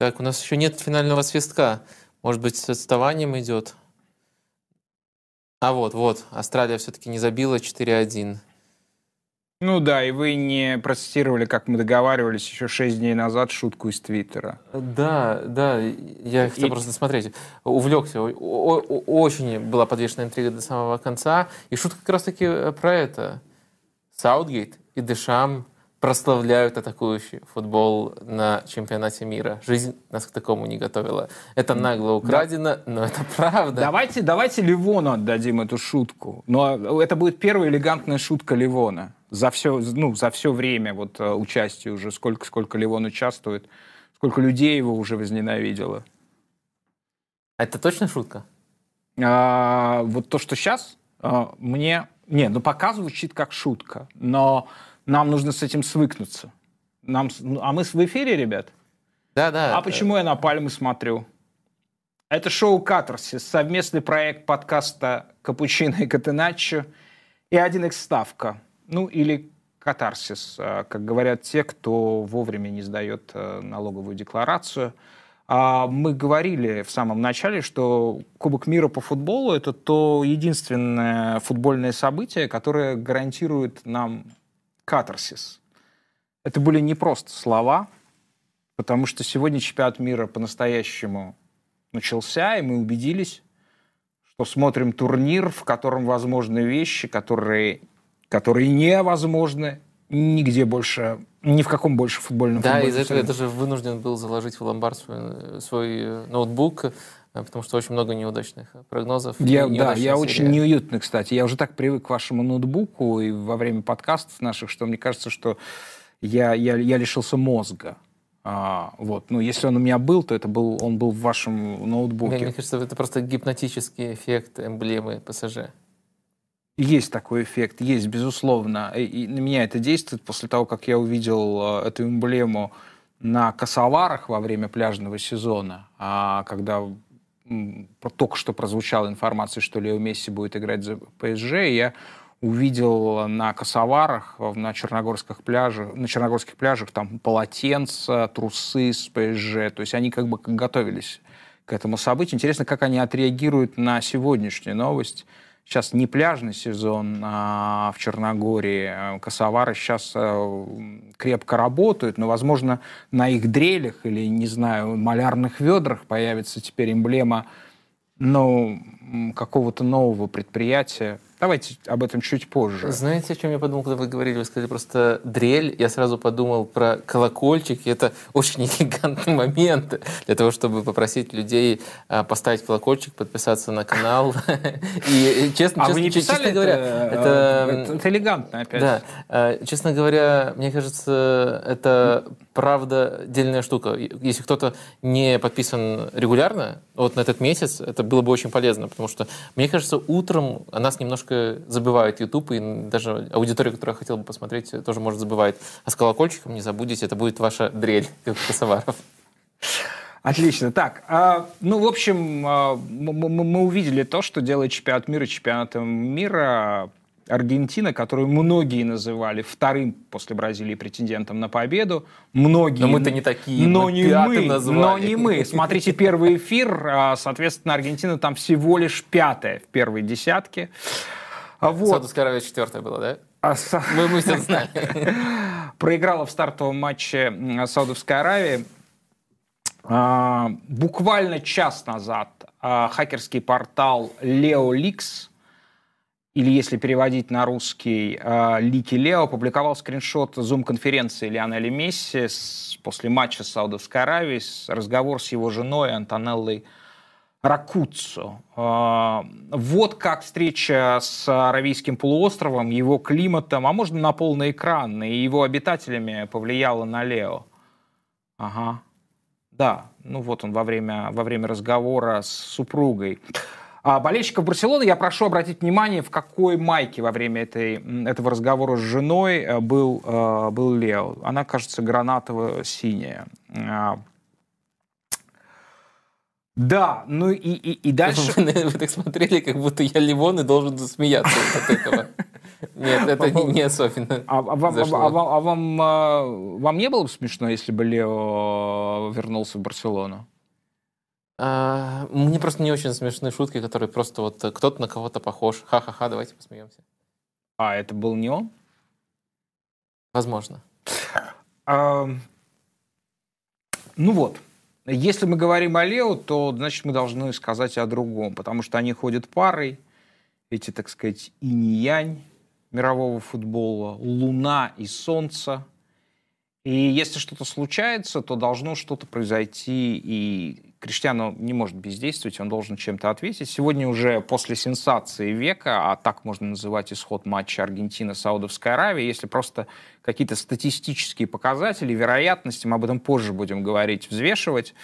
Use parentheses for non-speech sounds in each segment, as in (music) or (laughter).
Так, у нас еще нет финального свистка. Может быть, с отставанием идет? А вот, вот, Австралия все-таки не забила 4-1. Ну да, и вы не процитировали, как мы договаривались еще шесть дней назад, шутку из Твиттера. Да, да, я хотел и... просто смотреть. Увлекся. Очень была подвешена интрига до самого конца. И шутка как раз-таки э, про это. Саутгейт и Дешам прославляют атакующий футбол на чемпионате мира. Жизнь нас к такому не готовила. Это нагло украдено, да. но это правда. Давайте, давайте Ливону отдадим эту шутку. Но это будет первая элегантная шутка Ливона за все, ну, за все время вот, э, участия уже, сколько, сколько Ливон участвует, сколько людей его уже возненавидело. Это точно шутка? А, вот то, что сейчас, а, мне... Не, ну пока звучит как шутка, но нам нужно с этим свыкнуться. Нам, ну, а мы в эфире, ребят? Да, да. А почему я на пальмы смотрю? Это шоу «Катарсис», совместный проект подкаста «Капучино и Катеначо» и «Один x ставка». Ну, или катарсис, э, как говорят те, кто вовремя не сдает э, налоговую декларацию. А мы говорили в самом начале, что Кубок мира по футболу – это то единственное футбольное событие, которое гарантирует нам катарсис. Это были не просто слова, потому что сегодня чемпионат мира по-настоящему начался, и мы убедились, что смотрим турнир, в котором возможны вещи, которые которые невозможны нигде больше, ни в каком больше футбольном Да, из-за этого я даже вынужден был заложить в ломбард свой, свой э, ноутбук, э, потому что очень много неудачных прогнозов. Я, да, я серия. очень неуютный, кстати. Я уже так привык к вашему ноутбуку и во время подкастов наших, что мне кажется, что я, я, я лишился мозга. А, вот. Ну, если он у меня был, то это был, он был в вашем ноутбуке. Мне, мне кажется, это просто гипнотический эффект эмблемы ПСЖ. Есть такой эффект, есть, безусловно. И, и на меня это действует после того, как я увидел э, эту эмблему на косоварах во время пляжного сезона, а когда только что прозвучала информация, что Лео Месси будет играть за ПСЖ, я увидел на косоварах, на черногорских пляжах, на черногорских пляжах там полотенца, трусы с ПСЖ, то есть они как бы готовились к этому событию. Интересно, как они отреагируют на сегодняшнюю новость. Сейчас не пляжный сезон а в Черногории. Косовары сейчас э, крепко работают, но, возможно, на их дрелях или, не знаю, малярных ведрах появится теперь эмблема ну, какого-то нового предприятия, Давайте об этом чуть позже. Знаете, о чем я подумал, когда вы говорили? Вы сказали просто дрель. Я сразу подумал про колокольчик. И это (laughs) очень элегантный момент для того, чтобы попросить людей а, поставить колокольчик, подписаться на канал. (laughs) И честно, а честно, вы не честно это, говоря, это, это элегантно опять. Да, а, честно говоря, мне кажется, это правда дельная штука. Если кто-то не подписан регулярно, вот на этот месяц, это было бы очень полезно, потому что, мне кажется, утром о нас немножко забывает YouTube, и даже аудитория, которая хотела бы посмотреть, тоже может забывать. А с колокольчиком не забудете, это будет ваша дрель, (laughs) как косоваров. Отлично. Так, а, ну, в общем, а, мы, мы увидели то, что делает чемпионат мира чемпионатом мира Аргентина, которую многие называли вторым после Бразилии претендентом на победу. Многие. Но мы-то не такие. Но мы не мы. Назвали. Но не мы. Смотрите первый эфир. А, соответственно, Аргентина там всего лишь пятая в первой десятке. А вот. Саудовская Аравия четвертая была, да? А, мы, мы все знали. (laughs) Проиграла в стартовом матче Саудовской Аравии. А, буквально час назад хакерский портал LeoLeaks или если переводить на русский, э, Лики Лео опубликовал скриншот зум-конференции Лионеля Месси после матча с Саудовской Аравией, разговор с его женой Антонеллой Ракуццо. Э, вот как встреча с Аравийским полуостровом, его климатом, а можно на полный экран, и его обитателями повлияла на Лео. Ага. Да, ну вот он во время, во время разговора с супругой. А болельщиков Барселоны я прошу обратить внимание, в какой майке во время этой, этого разговора с женой э, был, э, был Лео. Она, кажется, гранатово-синяя. А, да, ну и, и, и дальше... (laughs) Вы, вы так смотрели, как будто я Ливон и должен засмеяться от этого. Нет, это не, не особенно. А, а, вам, а, а, а вам, а, вам не было бы смешно, если бы Лео вернулся в Барселону? А, мне просто не очень смешные шутки, которые просто вот кто-то на кого-то похож. Ха-ха-ха, давайте посмеемся. А, это был не он? Возможно. А, ну вот, если мы говорим о Лео, то, значит, мы должны сказать о другом, потому что они ходят парой, эти, так сказать, инь-янь мирового футбола, луна и солнце. И если что-то случается, то должно что-то произойти, и Криштиану не может бездействовать, он должен чем-то ответить. Сегодня уже после сенсации века, а так можно называть исход матча Аргентина-Саудовская Аравия, если просто какие-то статистические показатели, вероятности, мы об этом позже будем говорить, взвешивать,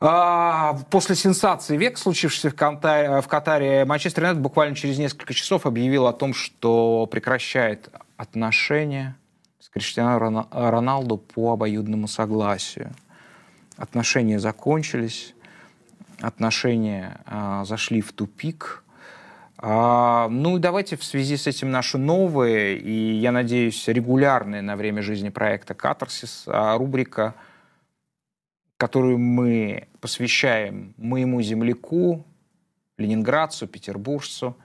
а, После сенсации век, случившейся в Катаре, в Катаре, Манчестер Юнайтед буквально через несколько часов объявил о том, что прекращает отношения с Криштиану Роналду по обоюдному согласию отношения закончились, отношения а, зашли в тупик. А, ну и давайте в связи с этим наши новые и, я надеюсь, регулярные на время жизни проекта «Катарсис» а, рубрика, которую мы посвящаем моему земляку, ленинградцу, петербуржцу,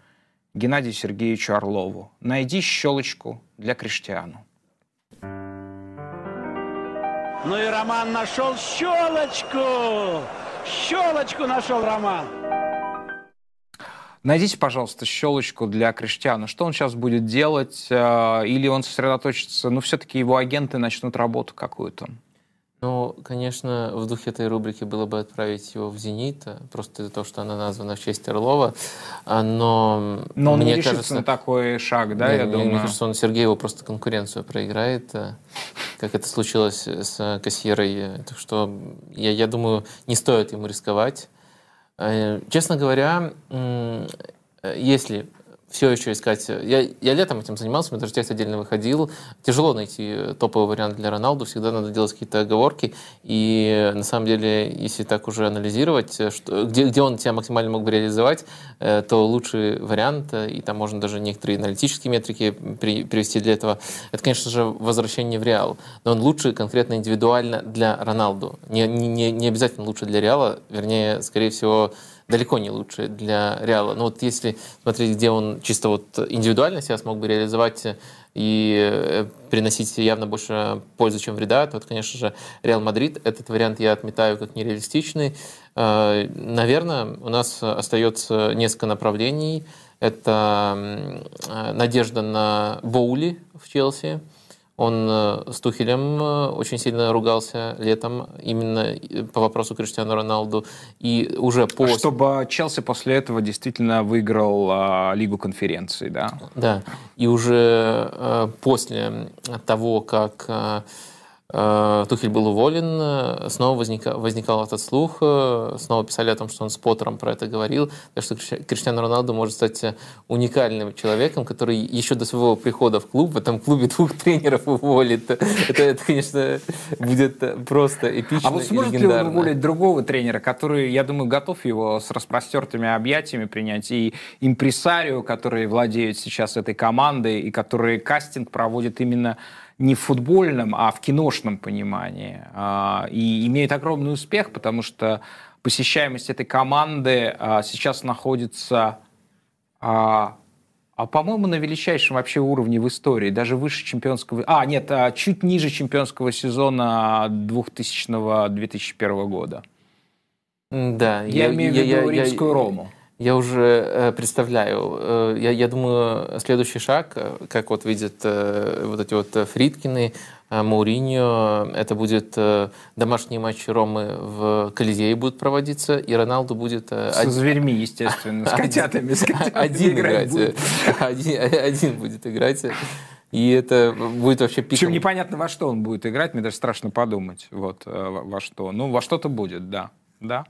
Геннадию Сергеевичу Орлову. Найди щелочку для Криштиану. Ну и Роман нашел щелочку. Щелочку нашел Роман. Найдите, пожалуйста, щелочку для Криштиана. Что он сейчас будет делать? Э, или он сосредоточится... Ну, все-таки его агенты начнут работу какую-то. Ну, конечно, в духе этой рубрики было бы отправить его в «Зенит», просто из-за того, что она названа в честь Орлова, а, но... Но он мне не кажется, на такой шаг, да, я мне, думаю? Мне кажется, он Сергееву просто конкуренцию проиграет, э, как это случилось с Кассирой. Так что, я, я думаю, не стоит ему рисковать. Э, честно говоря, если все еще искать. Я, я летом этим занимался, мы даже текст отдельно выходил. Тяжело найти топовый вариант для Роналду, всегда надо делать какие-то оговорки. И на самом деле, если так уже анализировать, что, где, где он тебя максимально мог бы реализовать, э, то лучший вариант, э, и там можно даже некоторые аналитические метрики при, привести для этого, это, конечно же, возвращение в Реал. Но он лучше конкретно индивидуально для Роналду. Не, не, не обязательно лучше для Реала, вернее, скорее всего, далеко не лучше для Реала. Но вот если смотреть, где он чисто вот индивидуально себя смог бы реализовать и э, приносить явно больше пользы, чем вреда, то это, конечно же, Реал Мадрид. Этот вариант я отметаю как нереалистичный. Э, наверное, у нас остается несколько направлений. Это надежда на Боули в Челси, он э, с Тухелем э, очень сильно ругался летом именно э, по вопросу Криштиану Роналду. И уже по... Чтобы Челси после этого действительно выиграл а, Лигу конференций, да? Да. И уже а, после того, как а, Тухель был уволен, э, снова возникал, возникал этот слух, э, снова писали о том, что он с Поттером про это говорил, так что Криштиану Роналду может стать уникальным человеком, который еще до своего прихода в клуб в этом клубе двух (laughs) тренеров уволит. Это, это конечно, будет просто эпично А вот сможет ли он уволить другого тренера, который, я думаю, готов его с распростертыми объятиями принять, и импресарио, который владеет сейчас этой командой, и который кастинг проводит именно не в футбольном, а в киношном понимании. А, и имеет огромный успех, потому что посещаемость этой команды а, сейчас находится, а, по-моему, на величайшем вообще уровне в истории, даже выше чемпионского... А, нет, чуть ниже чемпионского сезона 2000-2001 года. Да. Я, я имею в виду я, римскую я, Рому. Я уже э, представляю. Э, я, я думаю, следующий шаг, э, как вот видят вот эти вот Фридкины, Мауриньо, это будет домашние матчи Ромы в Колизее будут проводиться, и Роналду будет... С один... зверьми, естественно, с (laughs) котятами. С котятами (laughs) один играть. (laughs) Один, один будет играть. И это будет вообще пиком. Причем непонятно, во что он будет играть, мне даже страшно подумать, вот, во что. Ну, во что-то будет, да. Да.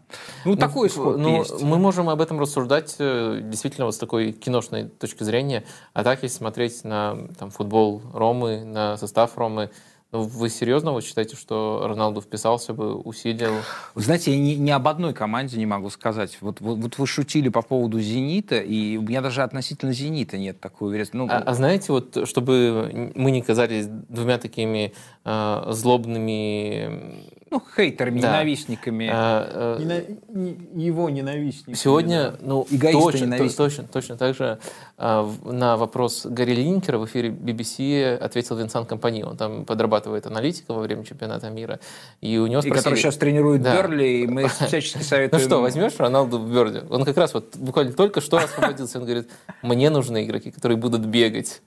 Ну, ну такой исход ну, есть. Мы можем об этом рассуждать э, действительно вот с такой киношной точки зрения. А так, если смотреть на там, футбол Ромы, на состав Ромы, Ну, вы серьезно вот считаете, что Роналду вписался бы, усилил? Вы знаете, я ни, ни об одной команде не могу сказать. Вот, вот, вот вы шутили по поводу «Зенита», и у меня даже относительно «Зенита» нет такой уверенности. Ну, а, а знаете, вот чтобы мы не казались двумя такими э, злобными... Ну, хейтерами, да. ненавистниками. А, э, Нена... Его ненавистниками. Сегодня, да. ну, точно, точно, точно, точно так же э, на вопрос Гарри Линкера в эфире BBC ответил Винсан Компани. Он там подрабатывает подрабатывает аналитика во время чемпионата мира. И у него спросили... И который сейчас тренирует да. Берли, и мы всячески советуем... Ну что, возьмешь Роналду в Берли? Он как раз вот буквально только что освободился. Он говорит, мне нужны игроки, которые будут бегать.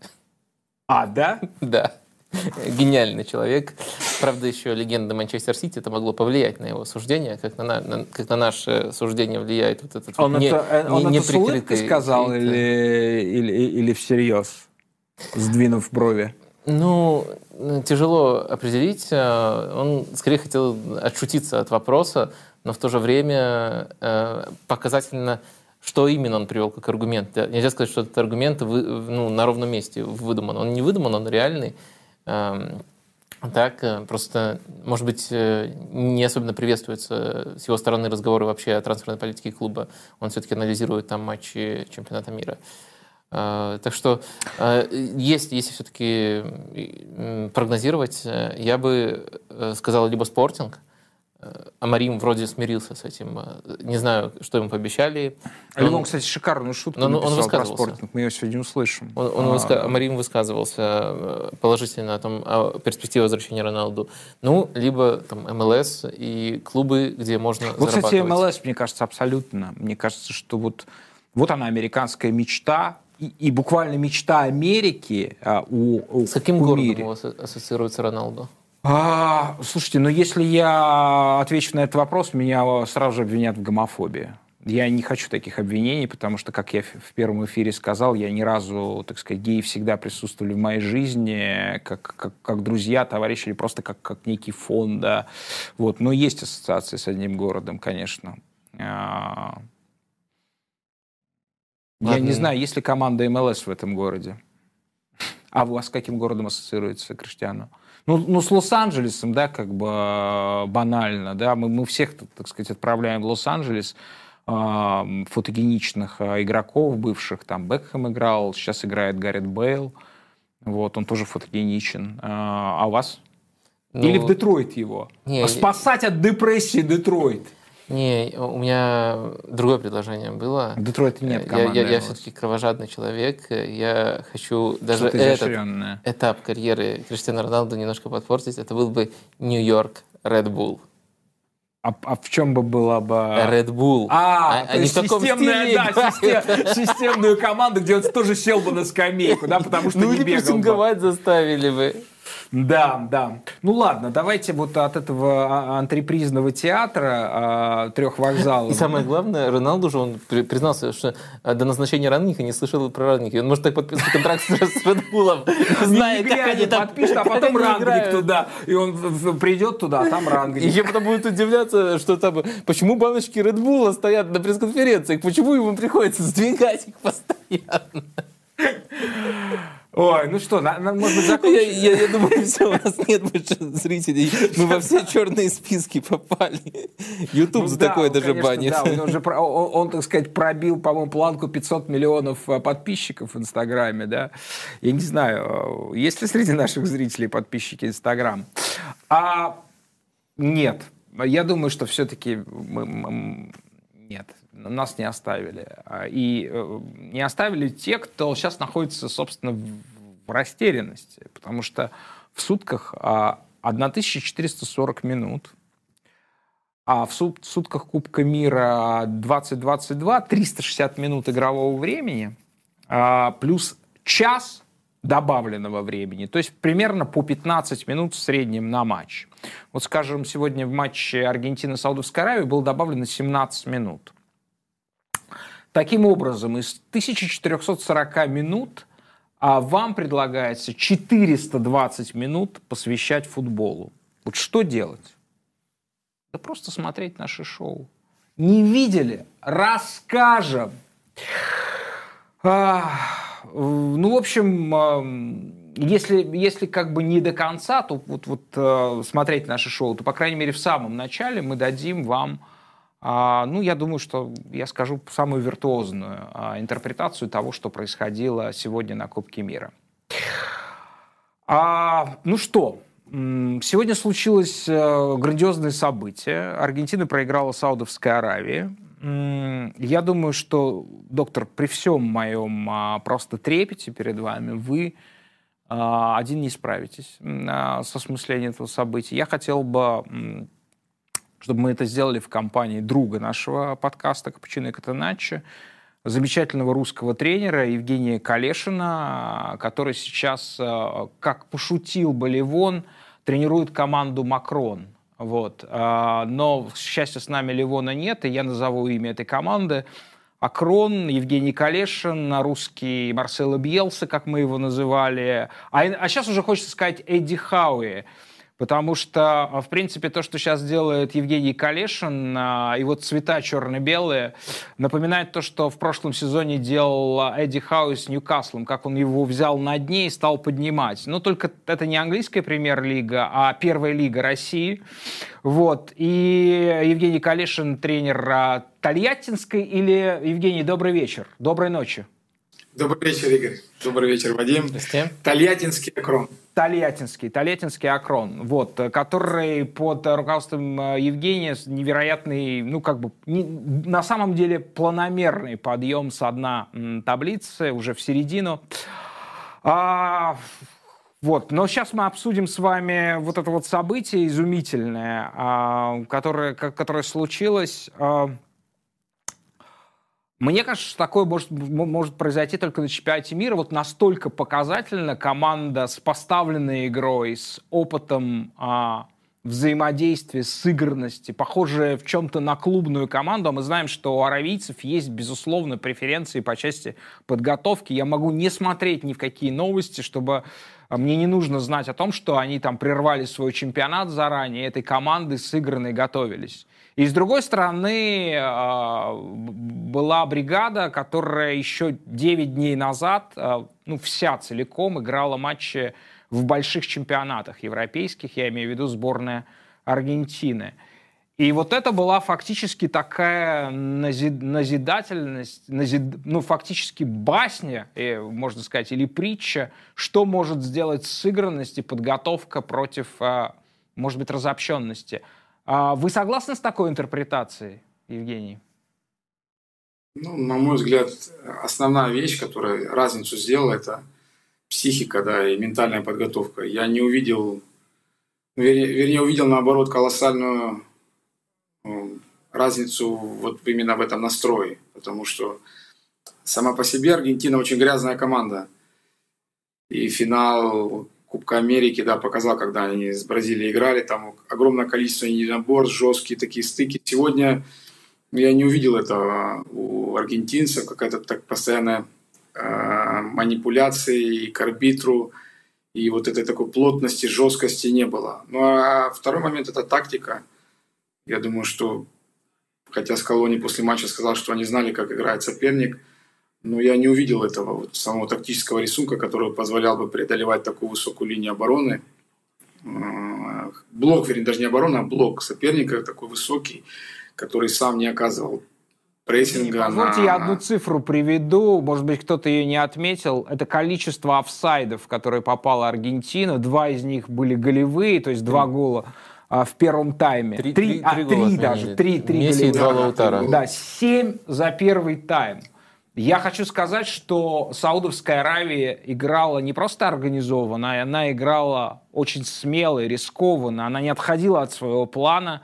А, да? Да. (laughs) Гениальный человек. Правда, еще легенда Манчестер Сити, это могло повлиять на его суждение, как на, на, как на наше суждение влияет вот этот он не, это, э, не, он не это улыбкой сказал или, или, или всерьез, сдвинув брови? Ну, тяжело определить. Э, он скорее хотел отшутиться от вопроса, но в то же время э, показательно, что именно он привел как аргумент. Нельзя сказать, что этот аргумент ну, на ровном месте выдуман. Он не выдуман, он реальный. Так, э, просто, может быть, не особенно приветствуется с его стороны разговоры вообще о трансферной политике клуба. Он все-таки анализирует там матчи чемпионата мира. А, так что а, есть, если все-таки прогнозировать, э, я бы э, сказал либо спортинг, э, Амарим вроде смирился с этим. Не знаю, что ему пообещали. А он, он, кстати, шикарную шутку но он высказывался. про спортинг. Мы ее сегодня услышим. Он, он а, выска... Амарим высказывался положительно о, том, о перспективе возвращения Роналду. Ну, либо там МЛС и клубы, где можно Вот, кстати, МЛС, мне кажется, абсолютно. Мне кажется, что вот, вот она, американская мечта, и, и буквально мечта Америки а, у, у С каким городом у вас ассоциируется Роналду? А, слушайте, ну если я отвечу на этот вопрос, меня сразу же обвинят в гомофобии. Я не хочу таких обвинений, потому что, как я в первом эфире сказал, я ни разу, так сказать, геи всегда присутствовали в моей жизни как, как, как друзья, товарищи или просто как, как некий фон, да. Вот. Но есть ассоциации с одним городом, конечно. А, Ладно. Я не знаю, есть ли команда МЛС в этом городе. А у вас с каким городом ассоциируется Криштиану? Ну, ну, с Лос-Анджелесом, да, как бы э, банально, да, мы, мы всех, так сказать, отправляем в Лос-Анджелес, э, фотогеничных э, игроков бывших, там Бекхэм играл, сейчас играет Гаррет Бейл, вот, он тоже фотогеничен. А у вас? Ну, Или в Детройт его? Не, Спасать от депрессии Детройт. Не, у меня другое предложение было. В Детройте нет команды. Я, я, я все-таки кровожадный человек. Я хочу даже этот этап карьеры Криштиану Роналду немножко подпортить. Это был бы Нью-Йорк Red Bull. А, а в чем бы была бы... Red Bull. А, а, то есть системная, да, систем, системную команду, где он тоже сел бы на скамейку, да, потому что ну, не бегал бы. заставили бы. Да, да. Ну ладно, давайте вот от этого а, антрепризного театра а, трех вокзалов. И самое главное, Роналду же он признался, что а, до назначения ранника не слышал про ранники. Он может так подписывать контракт с Редбулом, зная, как они там подпишут, а потом (laughs) рангник туда. И он придет туда, а там рангник. И я потом будет удивляться, что там, почему баночки Редбула стоят на пресс-конференциях, почему ему приходится сдвигать их постоянно. Ой, ну что, на, на, может быть, (laughs) закончим? Я, я, я думаю, все, у нас нет больше зрителей. Мы во все черные списки попали. YouTube ну, за да, такое он, даже конечно, банит. Да, он, уже, он, он, так сказать, пробил, по-моему, планку 500 миллионов э, подписчиков в Инстаграме, да. Я не знаю, есть ли среди наших зрителей подписчики Инстаграм. А нет, я думаю, что все-таки мы, мы, нет, нас не оставили. А, и э, не оставили те, кто сейчас находится, собственно, в растерянности, потому что в сутках 1440 а, минут, а в сутках Кубка мира 2022 360 минут игрового времени, а, плюс час добавленного времени, то есть примерно по 15 минут в среднем на матч. Вот, скажем, сегодня в матче Аргентины-Саудовской Аравии было добавлено 17 минут. Таким образом, из 1440 минут а вам предлагается 420 минут посвящать футболу. Вот что делать? Да просто смотреть наши шоу. Не видели? Расскажем. А, ну, в общем, если, если как бы не до конца, то вот, вот э, смотреть наше шоу, то, по крайней мере, в самом начале мы дадим вам, э, ну, я думаю, что я скажу самую виртуозную э, интерпретацию того, что происходило сегодня на Кубке мира. А, ну что, сегодня случилось э, грандиозное событие. Аргентина проиграла Саудовской Аравии. Я думаю, что, доктор, при всем моем а, просто трепете перед вами, вы а, один не справитесь а, с осмыслением этого события. Я хотел бы, чтобы мы это сделали в компании друга нашего подкаста «Капучино и Катаначо», замечательного русского тренера Евгения Калешина, который сейчас, как пошутил Болевон, тренирует команду «Макрон». Вот. А, но, к счастью, с нами Ливона нет, и я назову имя этой команды. Акрон, Евгений Калешин, русский Марсело Бьелса, как мы его называли. А, а сейчас уже хочется сказать Эдди Хауи. Потому что, в принципе, то, что сейчас делает Евгений Калешин, а, и вот цвета черно-белые, напоминает то, что в прошлом сезоне делал Эдди Хау с Ньюкаслом, как он его взял на дне и стал поднимать. Но только это не английская премьер-лига, а первая лига России. Вот. И Евгений Калешин тренер а, Тольяттинской или... Евгений, добрый вечер, доброй ночи. Добрый вечер, Игорь. Добрый вечер, Вадим. Здравствуйте. Тольяттинский Акрон. Тольяттинский, Тольяттинский Акрон, вот, который под руководством э, Евгения невероятный, ну, как бы, не, на самом деле планомерный подъем с дна таблицы уже в середину. А, вот, но сейчас мы обсудим с вами вот это вот событие изумительное, а, которое, которое случилось. А, мне кажется, что такое может, может произойти только на чемпионате мира. Вот настолько показательно команда с поставленной игрой, с опытом а, взаимодействия, сыгранности, похожая в чем-то на клубную команду. А мы знаем, что у аравийцев есть, безусловно, преференции по части подготовки. Я могу не смотреть ни в какие новости, чтобы а, мне не нужно знать о том, что они там прервали свой чемпионат заранее, этой команды сыгранной готовились. И с другой стороны, а, была бригада, которая еще 9 дней назад, а, ну, вся целиком играла матчи в больших чемпионатах европейских, я имею в виду сборная Аргентины. И вот это была фактически такая назидательность, назид, ну, фактически басня, э, можно сказать, или притча, что может сделать сыгранность и подготовка против, может быть, разобщенности. А вы согласны с такой интерпретацией, Евгений? Ну, на мой взгляд, основная вещь, которая разницу сделала, это психика, да, и ментальная подготовка. Я не увидел, вернее, увидел наоборот колоссальную ну, разницу вот именно в этом настрое, потому что сама по себе Аргентина очень грязная команда. И финал Кубка Америки, да, показал, когда они с Бразилией играли, там огромное количество единоборств, жесткие такие стыки. Сегодня я не увидел этого у аргентинцев, какая-то так постоянная э, манипуляция к арбитру, и вот этой такой плотности, жесткости не было. Ну а второй момент – это тактика. Я думаю, что, хотя Скалони после матча сказал, что они знали, как играет соперник – но я не увидел этого вот самого тактического рисунка, который позволял бы преодолевать такую высокую линию обороны. А, блок, вернее, даже не оборона, а блок соперника такой высокий, который сам не оказывал прессинга. Позвольте, на... я одну цифру приведу, может быть, кто-то ее не отметил. Это количество офсайдов, в которые попала Аргентина. Два из них были голевые, то есть два гола а, в первом тайме. Три, три, три, а, три, три даже. Три, три Месси и два Лаутара. Да, семь за первый тайм. Я хочу сказать, что Саудовская Аравия играла не просто организованно, она играла очень смело и рискованно, она не отходила от своего плана,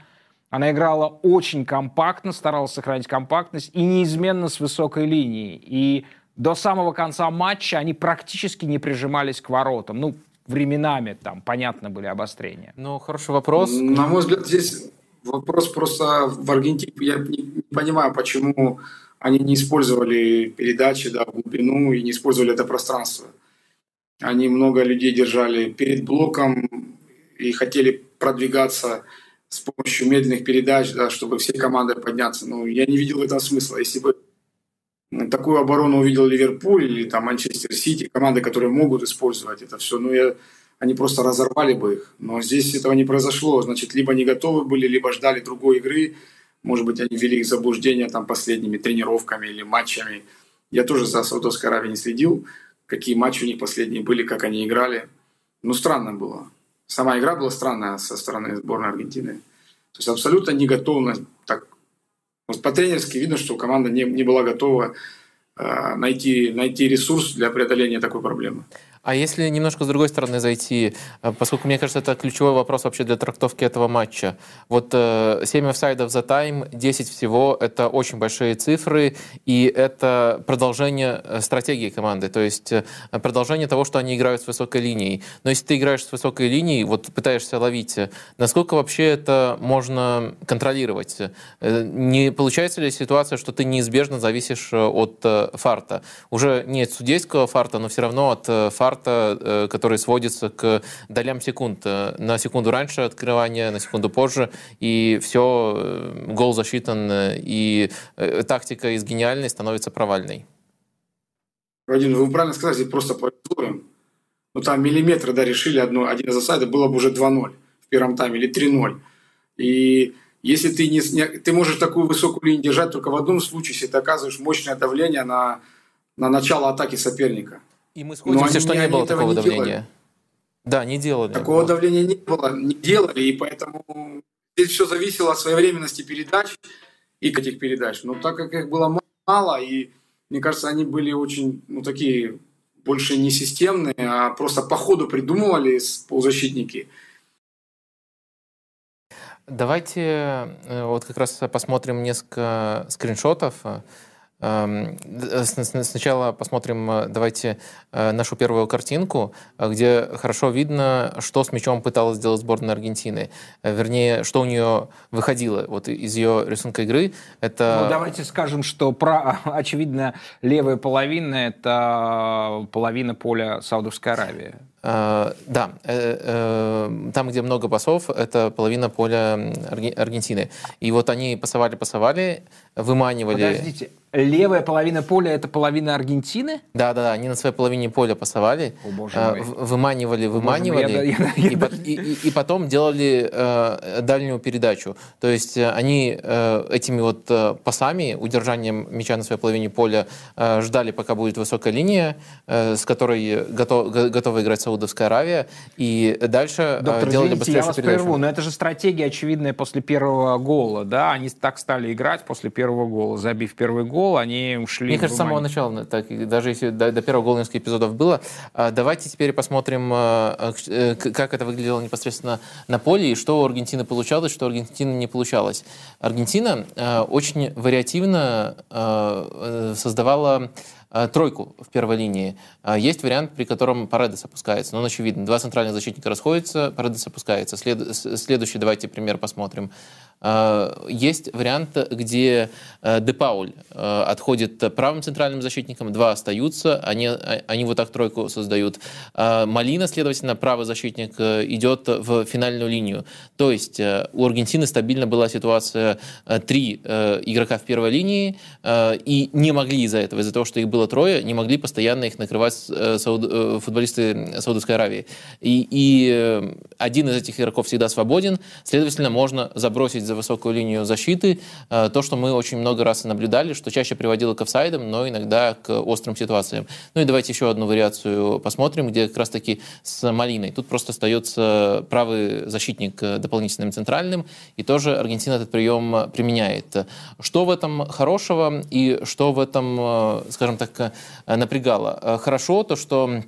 она играла очень компактно, старалась сохранить компактность и неизменно с высокой линией. И до самого конца матча они практически не прижимались к воротам. Ну, временами там, понятно, были обострения. Ну, хороший вопрос. На мой взгляд, здесь вопрос просто в Аргентине. Я не понимаю, почему они не использовали передачи да, в глубину и не использовали это пространство. Они много людей держали перед блоком и хотели продвигаться с помощью медленных передач, да, чтобы все команды подняться. Но я не видел этого смысла. Если бы такую оборону увидел Ливерпуль или там Манчестер Сити, команды, которые могут использовать это все. Ну, я, они просто разорвали бы их. Но здесь этого не произошло. Значит, либо не готовы были, либо ждали другой игры. Может быть, они ввели их в заблуждение там последними тренировками или матчами. Я тоже за Саудовской Аравией не следил, какие матчи у них последние были, как они играли. Ну, странно было. Сама игра была странная со стороны сборной Аргентины. То есть абсолютно не готовна. Так, вот по-тренерски видно, что команда не, не была готова э, найти, найти ресурс для преодоления такой проблемы. А если немножко с другой стороны зайти, э, поскольку, мне кажется, это ключевой вопрос вообще для трактовки этого матча. Вот э, 7 офсайдов за тайм, 10 всего, это очень большие цифры, и это продолжение э, стратегии команды, то есть э, продолжение того, что они играют с высокой линией. Но если ты играешь с высокой линией, вот пытаешься ловить, насколько вообще это можно контролировать? Не получается ли ситуация, что ты неизбежно зависишь от фарта? Уже нет судейского фарта, но все равно от фарта старта, э, который сводится к долям секунд. Э, на секунду раньше открывания, на секунду позже, и все, э, гол засчитан, и тактика из гениальной становится провальной. Вадим, вы правильно сказали, просто повезло Ну, там миллиметры, да, решили одно, один из засадов, было бы уже 2-0 в первом тайме или 3-0. И если ты не, ты можешь такую высокую линию держать только в одном случае, если ты оказываешь мощное давление на, на начало атаки соперника. И мы сходимся, что не, не было такого не давления. Делали. Да, не делали. Такого вот. давления не было, не делали, и поэтому здесь все зависело от своевременности передач и этих передач. Но так как их было мало, и мне кажется, они были очень, ну, такие, больше не системные, а просто по ходу придумывали полузащитники. Давайте э, вот как раз посмотрим несколько скриншотов. Эм, сначала посмотрим, э, давайте, э, нашу первую картинку, э, где хорошо видно, что с мячом пыталась сделать сборная Аргентины. Вернее, что у нее выходило вот из ее рисунка игры. Это... Ну, давайте скажем, что, про, (laughs) очевидно, левая половина – это половина поля Саудовской Аравии. Uh, да, uh, uh, там, где много пасов, это половина поля Аргентины. И вот они пасовали-пасовали, выманивали... Подождите, левая половина поля это половина Аргентины? Да, да, да. Они на своей половине поля пасовали, О, боже мой. выманивали, выманивали, я, я, я, и, и, и потом делали э, дальнюю передачу. То есть э, они э, этими вот э, пасами, удержанием мяча на своей половине поля, э, ждали, пока будет высокая линия, э, с которой готов, готова играть Саудовская Аравия, и дальше Доктор, э, делали извините, я вас передачу. прерву, но это же стратегия очевидная после первого гола, да? Они так стали играть после первого гола, забив первый гол они ушли. Мне кажется, с самого начала, так, даже если до, до первого гола несколько эпизодов было. А, давайте теперь посмотрим, э, как это выглядело непосредственно на поле и что у Аргентины получалось, что у Аргентины не получалось. Аргентина очень вариативно э, создавала тройку в первой линии. Есть вариант, при котором Паредес опускается, но он очевидно. Два центральных защитника расходятся, Паредес опускается. След... Следующий, давайте пример посмотрим. Э, есть вариант, где э, Де Пауль э, отходит правым центральным защитником, два остаются, они, они вот так тройку создают. Малина, следовательно, правый защитник идет в финальную линию. То есть у Аргентины стабильно была ситуация три игрока в первой линии, и не могли из-за этого, из-за того, что их было трое, не могли постоянно их накрывать сауд... футболисты Саудовской Аравии. И, и один из этих игроков всегда свободен, следовательно, можно забросить за высокую линию защиты. Э, то, что мы очень много раз наблюдали, что чаще приводило к офсайдам, но иногда к острым ситуациям. Ну и давайте еще одну вариацию посмотрим, где как раз-таки с Малиной. Тут просто остается правый защитник э, дополнительным центральным, и тоже Аргентина этот прием применяет. Что в этом хорошего и что в этом, э, скажем так, напрягало? Хорошо то, что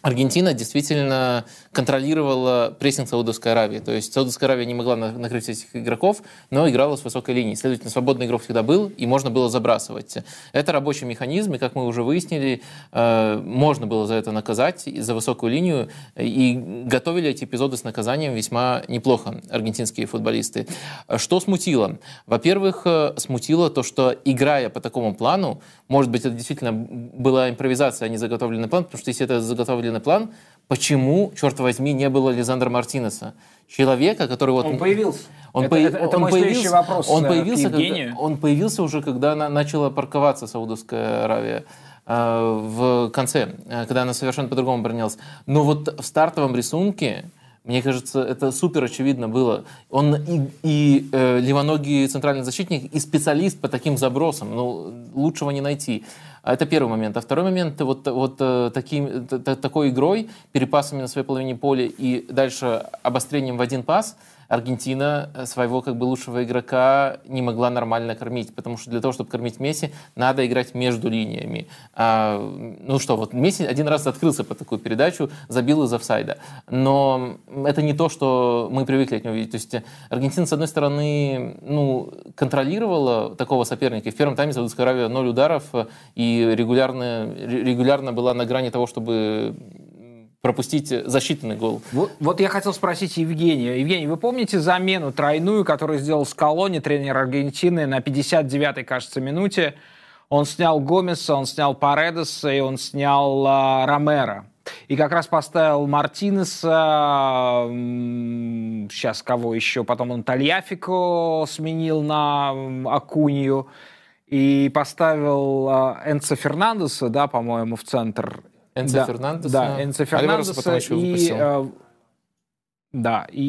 Аргентина действительно контролировала прессинг Саудовской Аравии. То есть Саудовская Аравия не могла накрыть этих игроков, но играла с высокой линии. Следовательно, свободный игрок всегда был, и можно было забрасывать. Это рабочий механизм, и, как мы уже выяснили, э, можно было за это наказать, за высокую линию. И готовили эти эпизоды с наказанием весьма неплохо аргентинские футболисты. Что смутило? Во-первых, э, смутило то, что играя по такому плану, может быть, это действительно была импровизация, а не заготовленный план, потому что если это заготовленный поставленный план, почему, черт возьми, не было Лизандра Мартинеса? Человека, который вот... Он появился. Он, это, появ- это, это он мой появился, следующий вопрос он э, появился, к когда, он появился уже, когда она начала парковаться Саудовская Аравия э, в конце, э, когда она совершенно по-другому оборонялась. Но вот в стартовом рисунке, мне кажется, это супер очевидно было. Он и, и э, левоногий центральный защитник, и специалист по таким забросам. Ну, лучшего не найти. А Это первый момент. А второй момент, вот, вот э, таким, такой игрой, перепасами на своей половине поля и дальше обострением в один пас, Аргентина э, своего как бы лучшего игрока не могла нормально кормить, потому что для того, чтобы кормить Месси, надо играть между линиями. А, ну что, вот Месси один раз открылся по такую передачу, забил из офсайда. Но это не то, что мы привыкли от него видеть. То есть Аргентина, с одной стороны, ну, контролировала такого соперника. И в первом тайме Саудовская Аравия 0 ударов э, и регулярно, ре- регулярно была на грани того, чтобы пропустить засчитанный гол. Вот, вот я хотел спросить Евгения. Евгений, вы помните замену тройную, которую сделал Скалони, тренер Аргентины, на 59-й, кажется, минуте? Он снял Гомеса, он снял Паредеса и он снял а, Ромера. И как раз поставил Мартинеса, сейчас кого еще, потом он Тальяфико сменил на Акунью и поставил а, Энца Фернандеса, да, по-моему, в центр. Энцо да, Фернандеса, Да, Альвареса Фернандеса и... э, да, и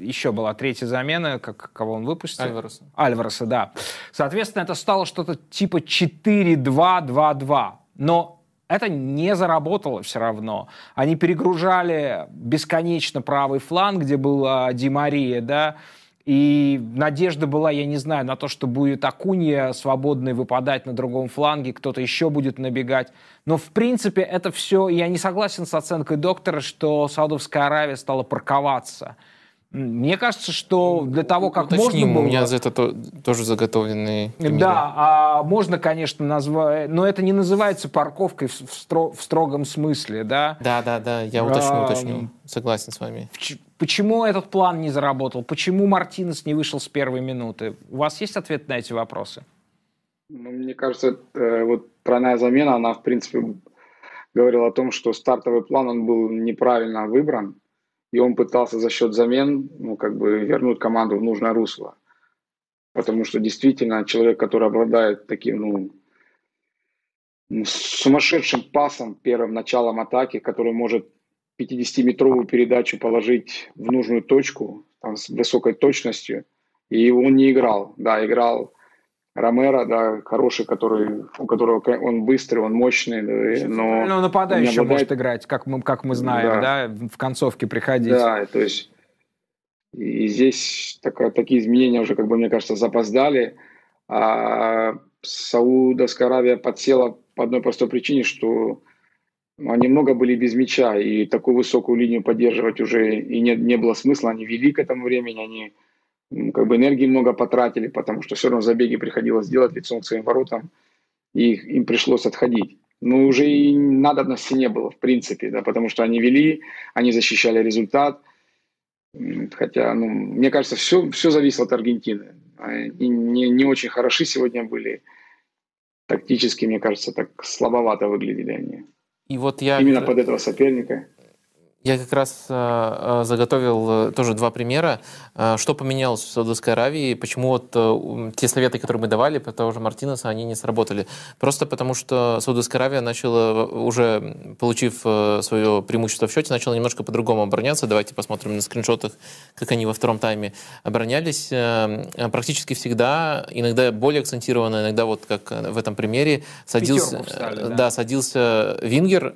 еще была третья замена, как, кого он выпустил? Альвареса. Альвареса, да. Соответственно, это стало что-то типа 4-2-2-2. Но это не заработало все равно. Они перегружали бесконечно правый фланг, где был а, Ди Мария, да, и надежда была, я не знаю, на то, что будет Акунья свободный выпадать на другом фланге, кто-то еще будет набегать. Но, в принципе, это все... Я не согласен с оценкой доктора, что Саудовская Аравия стала парковаться. Мне кажется, что для того, как Уточним, можно было... у меня за это то- тоже заготовленные примеры. Да, а можно, конечно, назвать, но это не называется парковкой в, в стро- в строгом смысле, да. Да, да, да, я уточню, Ам. уточню. Согласен с вами. Ч- Почему этот план не заработал? Почему Мартинес не вышел с первой минуты? У вас есть ответ на эти вопросы? Ну, мне кажется, э, вот тройная замена, она, в принципе, говорила о том, что стартовый план, он был неправильно выбран, и он пытался за счет замен, ну, как бы вернуть команду в нужное русло. Потому что действительно человек, который обладает таким, ну, ну, сумасшедшим пасом первым началом атаки, который может 50-метровую передачу положить в нужную точку там, с высокой точностью, и он не играл. Да, играл Ромеро, да, хороший, который, у которого он быстрый, он мощный, да, но... ну, нападающий обладает- может играть, как мы, как мы знаем, да, в концовке приходить. Да, то есть и здесь такая, такие изменения уже, как бы, мне кажется, запоздали. А Саудовская Аравия подсела по одной простой причине, что они много были без мяча, и такую высокую линию поддерживать уже и не, не было смысла. Они вели к этому времени, они как бы энергии много потратили, потому что все равно забеги приходилось делать лицом к своим воротам, и им пришлось отходить. Но уже и надобности не было, в принципе, да, потому что они вели, они защищали результат. Хотя, ну, мне кажется, все, все зависело от Аргентины. Они не, не очень хороши сегодня были. Тактически, мне кажется, так слабовато выглядели они. И вот я... Именно под этого соперника. Я как раз э, э, заготовил э, тоже два примера, что поменялось в Саудовской Аравии, почему вот те советы, которые мы давали про того же Мартинеса, они не сработали. Просто потому, что Саудовская Аравия начала, уже получив свое преимущество в счете, начала немножко по-другому обороняться. Давайте посмотрим на скриншотах, как они во втором тайме оборонялись. Практически всегда, иногда более акцентированно, иногда вот как в этом примере, садился, встали, да. да, садился Вингер,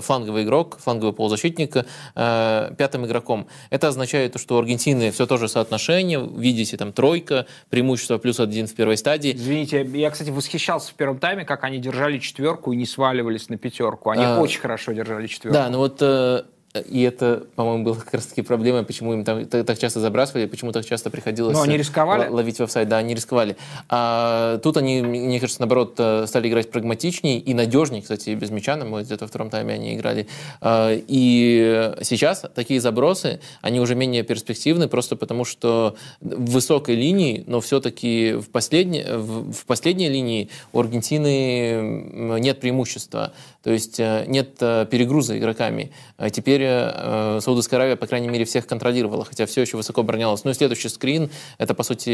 фланговый игрок, фланговый полузащитник, э, пятым игроком. Это означает, то, что у Аргентины все то же соотношение. Видите, там тройка, преимущество плюс один в первой стадии. Извините, я, кстати, восхищался в первом тайме, как они держали четверку и не сваливались на пятерку. Они А, очень хорошо держали четверку. Да, ну вот э, И это, по-моему, была как раз-таки проблема, почему им там так, так часто забрасывали, почему так часто приходилось Но они рисковали? ловить в офсайд. Да, они рисковали. А тут они, мне кажется, наоборот, э, стали играть прагматичнее и надежнее, кстати, без мяча, на мой взгляд, во втором тайме они играли. А, и сейчас такие забросы, они уже менее перспективны, просто потому что в высокой линии, но все-таки в последней, в последней линии у Аргентины нет преимущества. То есть э, нет э, перегруза игроками. А теперь э, Саудовская Аравия, по крайней мере, всех контролировала, хотя все еще высоко оборонялась. Ну и следующий скрин — это, по сути,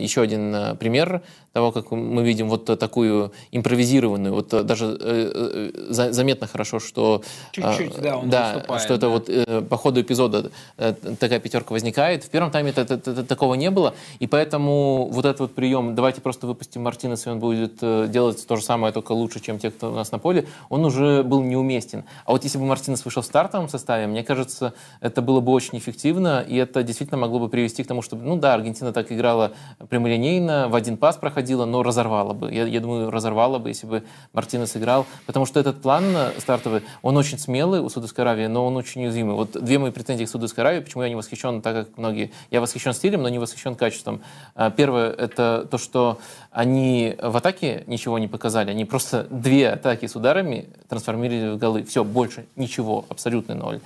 еще один пример того, как мы видим вот такую импровизированную, вот даже заметно хорошо, что... Чуть-чуть, да, он да, что это да. вот по ходу эпизода такая пятерка возникает. В первом тайме это, это, это, такого не было, и поэтому вот этот вот прием «давайте просто выпустим Мартинеса, и он будет делать то же самое, только лучше, чем те, кто у нас на поле», он уже был неуместен. А вот если бы Мартинес вышел в стартовом составе, мне кажется, это было бы очень эффективно, и это действительно могло бы привести к тому, чтобы, ну да, Аргентина так играла прямолинейно, в один пас проходила, но разорвала бы. Я, я думаю, разорвала бы, если бы Мартинес играл, потому что этот план стартовый, он очень смелый у Саудовской Аравии, но он очень уязвимый. Вот две мои претензии к Саудовской Аравии, почему я не восхищен, так как многие... Я восхищен стилем, но не восхищен качеством. А, первое, это то, что они в атаке ничего не показали, они просто две атаки с ударами трансформировали в голы. Все, больше ничего, абсолютный ноль.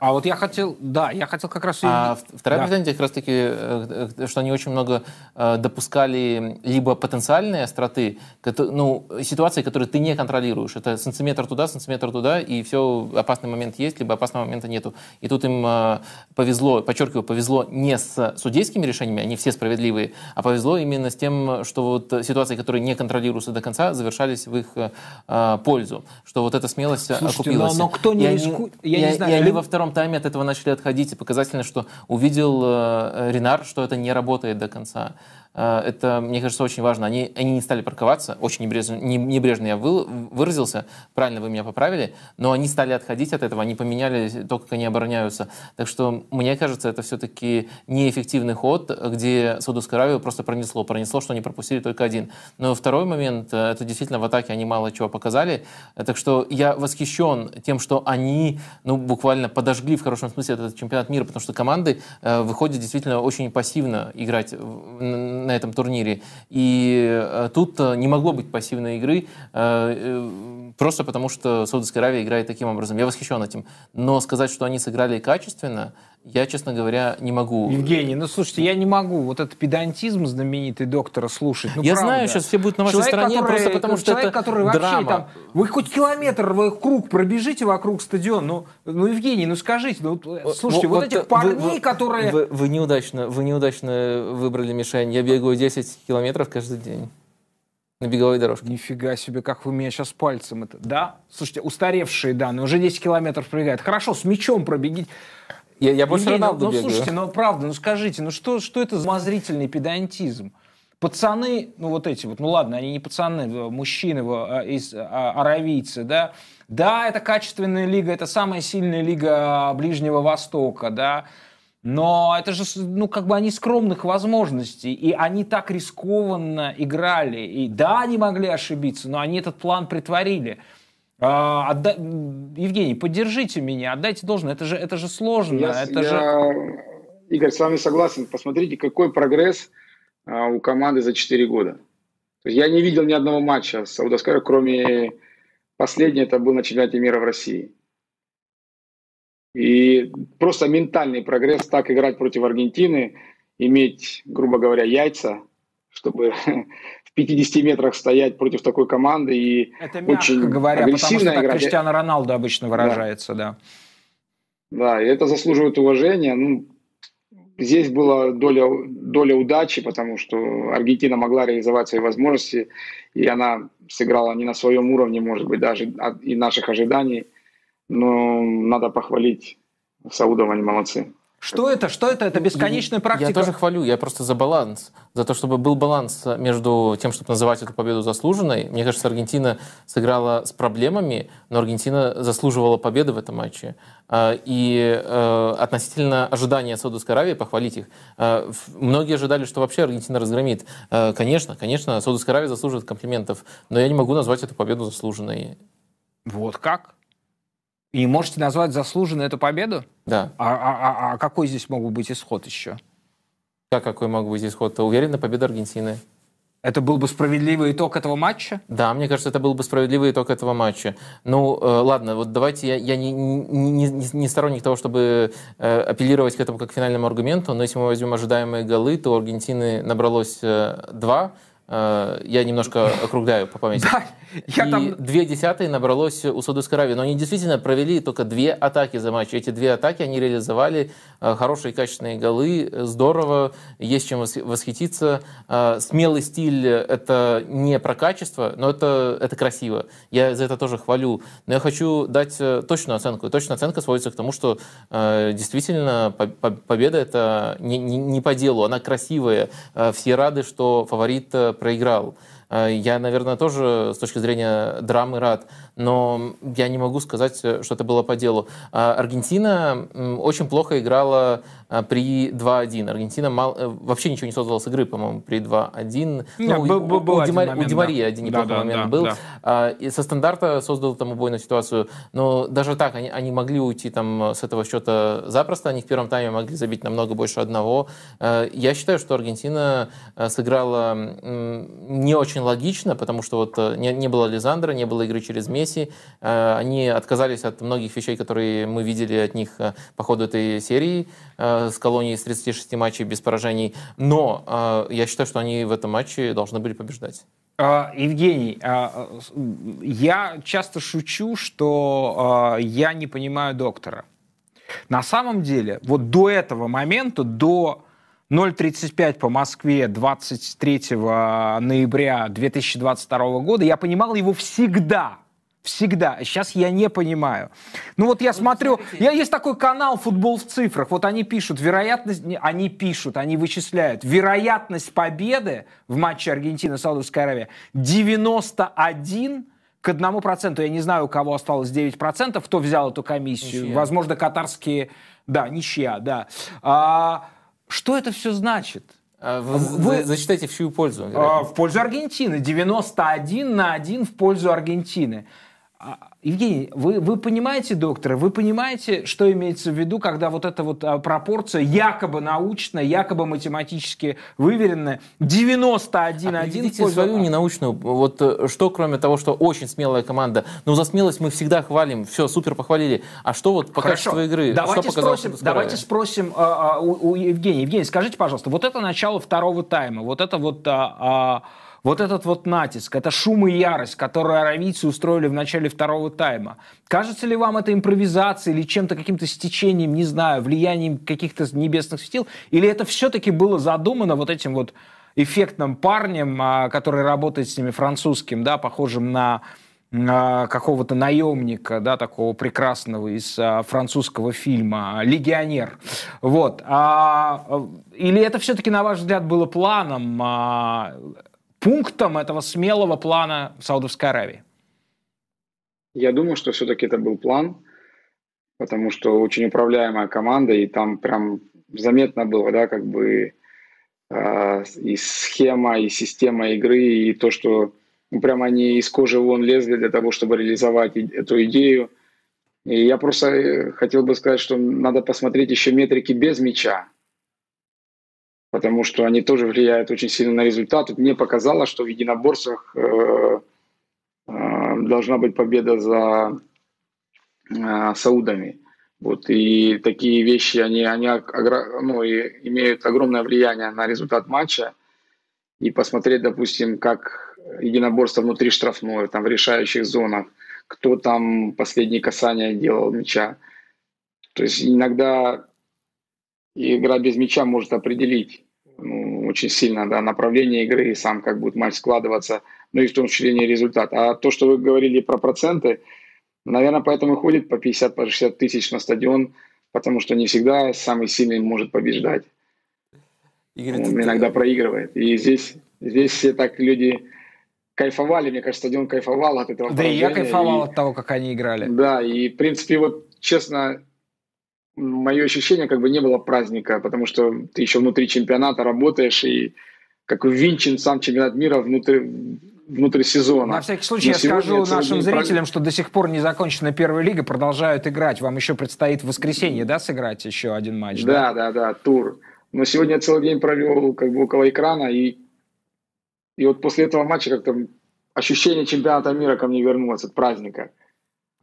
А вот я хотел, да, я хотел как раз... А вторая да. претензия как раз-таки, э, э, что они очень много э, допускали либо потенциальные остроты, ну, ситуации, которые ты не контролируешь. Это сантиметр туда, сантиметр туда, и все, опасный момент есть, либо опасного момента нету. И тут им повезло, подчеркиваю, повезло не с судейскими решениями, они все справедливые, а повезло именно с тем, что вот ситуации, которые не контролируются до конца, завершались в их пользу. Что вот эта смелость Слушайте, окупилась. Но, но кто не рискует, я, я не знаю. И они во втором тайме от этого начали отходить. И показательно, что увидел э, Ренар, что это не работает до конца. Э, это, мне кажется, очень важно. Они, они не стали парковаться, очень небрежно, небрежно я выразился, правильно вы меня поправили, но они стали отходить от этого, они поменяли то, как они обороняются. Так что, мне кажется, это все-таки неэффективный ход, где Саудовскую Аравию просто пронесло. Пронесло, что они пропустили только один. Но второй момент, э, это действительно в атаке они мало чего показали. Так что я восхищен тем, что они ну, буквально подожгли в хорошем смысле этот чемпионат мира, потому что команды э, выходят действительно очень пассивно играть на этом турнире. И э, тут э, не могло быть пассивной игры, э, просто потому что Саудовская Аравия играет таким образом. Я восхищен этим. Но сказать, что они сыграли качественно, я, честно говоря, не могу. Евгений, ну слушайте, я не могу вот этот педантизм знаменитый доктора слушать. Ну, я правда. знаю, сейчас все будут на вашей человек, стороне, который, просто потому что человек, это который вообще драма. там, вы хоть километр вы круг пробежите вокруг стадиона, ну, ну Евгений, ну скажите, ну слушайте, вот, вот этих парней, вы, вы, которые... Вы, вы, неудачно, вы неудачно выбрали мишень. Я бегаю 10 километров каждый день. На беговой дорожке. Нифига себе, как вы меня сейчас пальцем это... Да? Слушайте, устаревшие данные, уже 10 километров пробегает. Хорошо, с мячом пробегите. Я, я больше Евгений, Роналду ну, бегаю. слушайте, ну правда, ну скажите, ну что, что это за мозрительный педантизм? Пацаны, ну вот эти вот, ну ладно, они не пацаны, э, мужчины а, из а, аравийцы, да, да, это качественная лига, это самая сильная лига Ближнего Востока, да, но это же, ну, как бы они скромных возможностей, и они так рискованно играли. И да, они могли ошибиться, но они этот план притворили. А, отда... Евгений, поддержите меня, отдайте должное. Это же, это же сложно. Я, это я, же... Игорь, с вами согласен. Посмотрите, какой прогресс а, у команды за 4 года. Я не видел ни одного матча с Саудовской кроме последнего, это был на чемпионате мира в России. И просто ментальный прогресс, так играть против Аргентины, иметь, грубо говоря, яйца, чтобы (laughs) в 50 метрах стоять против такой команды и Это мягко очень говоря, агрессивно потому что так играть. Криштиано Роналдо обычно выражается, да. да. Да, и это заслуживает уважения. Ну, здесь была доля, доля удачи, потому что Аргентина могла реализовать свои возможности, и она сыграла не на своем уровне, может быть, даже и наших ожиданий. Но надо похвалить Саудов, они молодцы. Что это? Что это? Это бесконечная практика? Я тоже хвалю, я просто за баланс. За то, чтобы был баланс между тем, чтобы называть эту победу заслуженной. Мне кажется, Аргентина сыграла с проблемами, но Аргентина заслуживала победы в этом матче. А, и э, относительно ожидания Саудовской Аравии, похвалить их, э, многие ожидали, что вообще Аргентина разгромит. Э, конечно, конечно, Саудовская Аравия заслуживает комплиментов, но я не могу назвать эту победу заслуженной. Вот как? И можете назвать заслуженной эту победу? Да. А, а, а, а какой здесь мог бы быть исход еще? Как какой мог быть исход? Уверен на победу Аргентины. Это был бы справедливый итог этого матча? Да, мне кажется, это был бы справедливый итог этого матча. Ну, э, ладно, вот давайте, я, я не, не, не, не сторонник того, чтобы э, апеллировать к этому как к финальному аргументу, но если мы возьмем ожидаемые голы, то у Аргентины набралось э, два, я немножко округляю по памяти. (laughs) Да, я и там... две десятые набралось у Саудовской Аравии. Но они действительно провели только две атаки за матч. Эти две атаки они реализовали. Э, хорошие качественные голы. Здорово. Есть чем восхититься. Э, смелый стиль – это не про качество, но это, это красиво. Я за это тоже хвалю. Но я хочу дать точную оценку. И точная оценка сводится к тому, что действительно победа – это не, не, не по делу. Она красивая. Все рады, что фаворит проиграл. Э, я, наверное, тоже с точки зрения драмы рад, но я не могу сказать, что это было по делу. Э, Аргентина очень плохо играла э, при 2-1. Аргентина мал... вообще ничего не создала с игры, по-моему, при 2-1. Ну, был, был, был у, Ди момент, у Ди Марии да. один неплохой да, да, момент да, был. Да. И со стандарта создал там убойную ситуацию. Но даже так, они, они могли уйти там с этого счета запросто. Они в первом тайме могли забить намного больше одного. Я считаю, что Аргентина сыграла не очень логично, потому что вот э, не, не было Лизандра, не было игры через Месси. Э, они отказались от многих вещей, которые мы видели от них э, по ходу этой серии с колонией с 36 матчей без поражений. Но я считаю, что они в этом матче должны были побеждать. А, Евгений, а, я часто шучу, что я не понимаю доктора. На самом деле, вот до этого момента, до 0.35 по Москве 23 ноября 2022 года, я понимал его всегда. Всегда. Сейчас я не понимаю. Ну вот я смотрю, я, есть такой канал «Футбол в цифрах». Вот они пишут, вероятность, они пишут, они вычисляют. Вероятность победы в матче Аргентина-Саудовская Аравия 91 к одному проценту. Я не знаю, у кого осталось 9%, кто взял эту комиссию. Ничья. Возможно, катарские... Да, ничья, да. А, что это все значит? А вы, вы зачитайте в чью пользу? Вероятно. В пользу Аргентины. 91 на 1 в пользу Аргентины. А, Евгений, вы, вы понимаете, доктор, вы понимаете, что имеется в виду, когда вот эта вот а, пропорция якобы научная, якобы математически выверенная, 91 а один пользу... свою ненаучную, вот э, что кроме того, что очень смелая команда, ну за смелость мы всегда хвалим, все, супер похвалили, а что вот по Хорошо. качеству игры, давайте что спросим, Давайте спросим а, а, у, у Евгения. Евгений, скажите, пожалуйста, вот это начало второго тайма, вот это вот... А, а, вот этот вот натиск, это шум и ярость, которую аравийцы устроили в начале второго тайма. Кажется ли вам это импровизацией или чем-то, каким-то стечением, не знаю, влиянием каких-то небесных светил? Или это все-таки было задумано вот этим вот эффектным парнем, а, который работает с ними французским, да, похожим на какого-то наемника, да, такого прекрасного из а, французского фильма «Легионер». Вот. А, или это все-таки, на ваш взгляд, было планом а, пунктом этого смелого плана Саудовской Аравии? Я думаю, что все-таки это был план, потому что очень управляемая команда, и там прям заметно было, да, как бы э, и схема, и система игры, и то, что ну, прям они из кожи вон лезли для того, чтобы реализовать эту идею. И я просто э, хотел бы сказать, что надо посмотреть еще метрики без мяча потому что они тоже влияют очень сильно на результат. Мне показалось, что в единоборствах э, э, должна быть победа за э, саудами. Вот, и такие вещи, они, они ну, и имеют огромное влияние на результат матча. И посмотреть, допустим, как единоборство внутри штрафной, там в решающих зонах, кто там последние касания делал мяча. То есть иногда и игра без мяча может определить ну, очень сильно да, направление игры и сам как будет матч складываться, ну и в том числе не результат. А то, что вы говорили про проценты, наверное, поэтому ходит по 50-60 по 60 тысяч на стадион, потому что не всегда самый сильный может побеждать. Игорь, Он иногда ты... проигрывает. И здесь, здесь все так люди кайфовали, мне кажется, стадион кайфовал от этого. Да и я кайфовал и, от того, как они играли. Да, и в принципе, вот честно, мое ощущение, как бы не было праздника, потому что ты еще внутри чемпионата работаешь, и как ввинчен сам чемпионат мира внутри, внутри сезона. На всякий случай Но я скажу нашим зрителям, что до сих пор не закончена первая лига, продолжают играть. Вам еще предстоит в воскресенье, да, сыграть еще один матч? Да, да, да, тур. Но сегодня я целый день провел как бы около экрана, и, и вот после этого матча как-то ощущение чемпионата мира ко мне вернулось от праздника.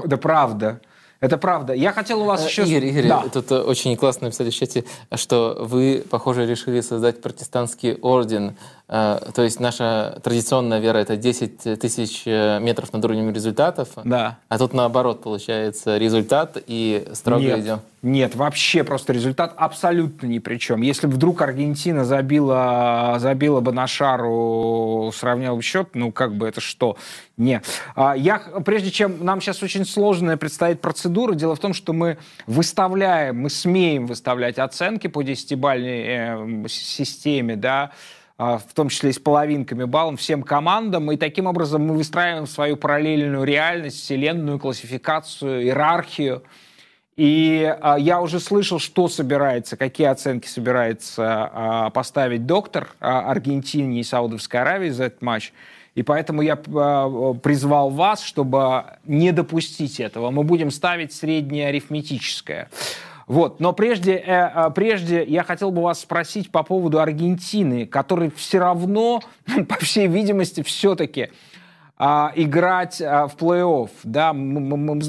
Да правда. Это правда. Я хотел у вас Э, еще... Игорь, Игорь, Да. тут э, очень классно написали в чате, что вы, похоже, решили создать протестантский орден. Э, То есть наша традиционная вера — это 10 тысяч метров над уровнем результатов. Да. А тут наоборот получается результат и строго Нет, идем. нет, вообще просто результат абсолютно ни при чем. Если вдруг Аргентина забила, забила бы на шару, сравнял бы счет, ну как бы это что? Не. А, Я, прежде чем, нам сейчас очень сложная предстоит процедура, дело в том, что мы выставляем, мы смеем выставлять оценки по десятибальной э, системе, да, а, в том числе и с половинками баллов всем командам, и таким образом мы выстраиваем свою параллельную реальность, вселенную, классификацию, иерархию. И а, я уже слышал, что собирается, какие оценки собирается а, поставить доктор а, Аргентине и Саудовской Аравии за этот матч. И поэтому я а, призвал вас, чтобы не допустить этого. Мы будем ставить среднее арифметическое. Вот. Но прежде, э, а, прежде я хотел бы вас спросить по поводу Аргентины, который все равно, (laughs) по всей видимости, все-таки а, играть в плей-офф. Да?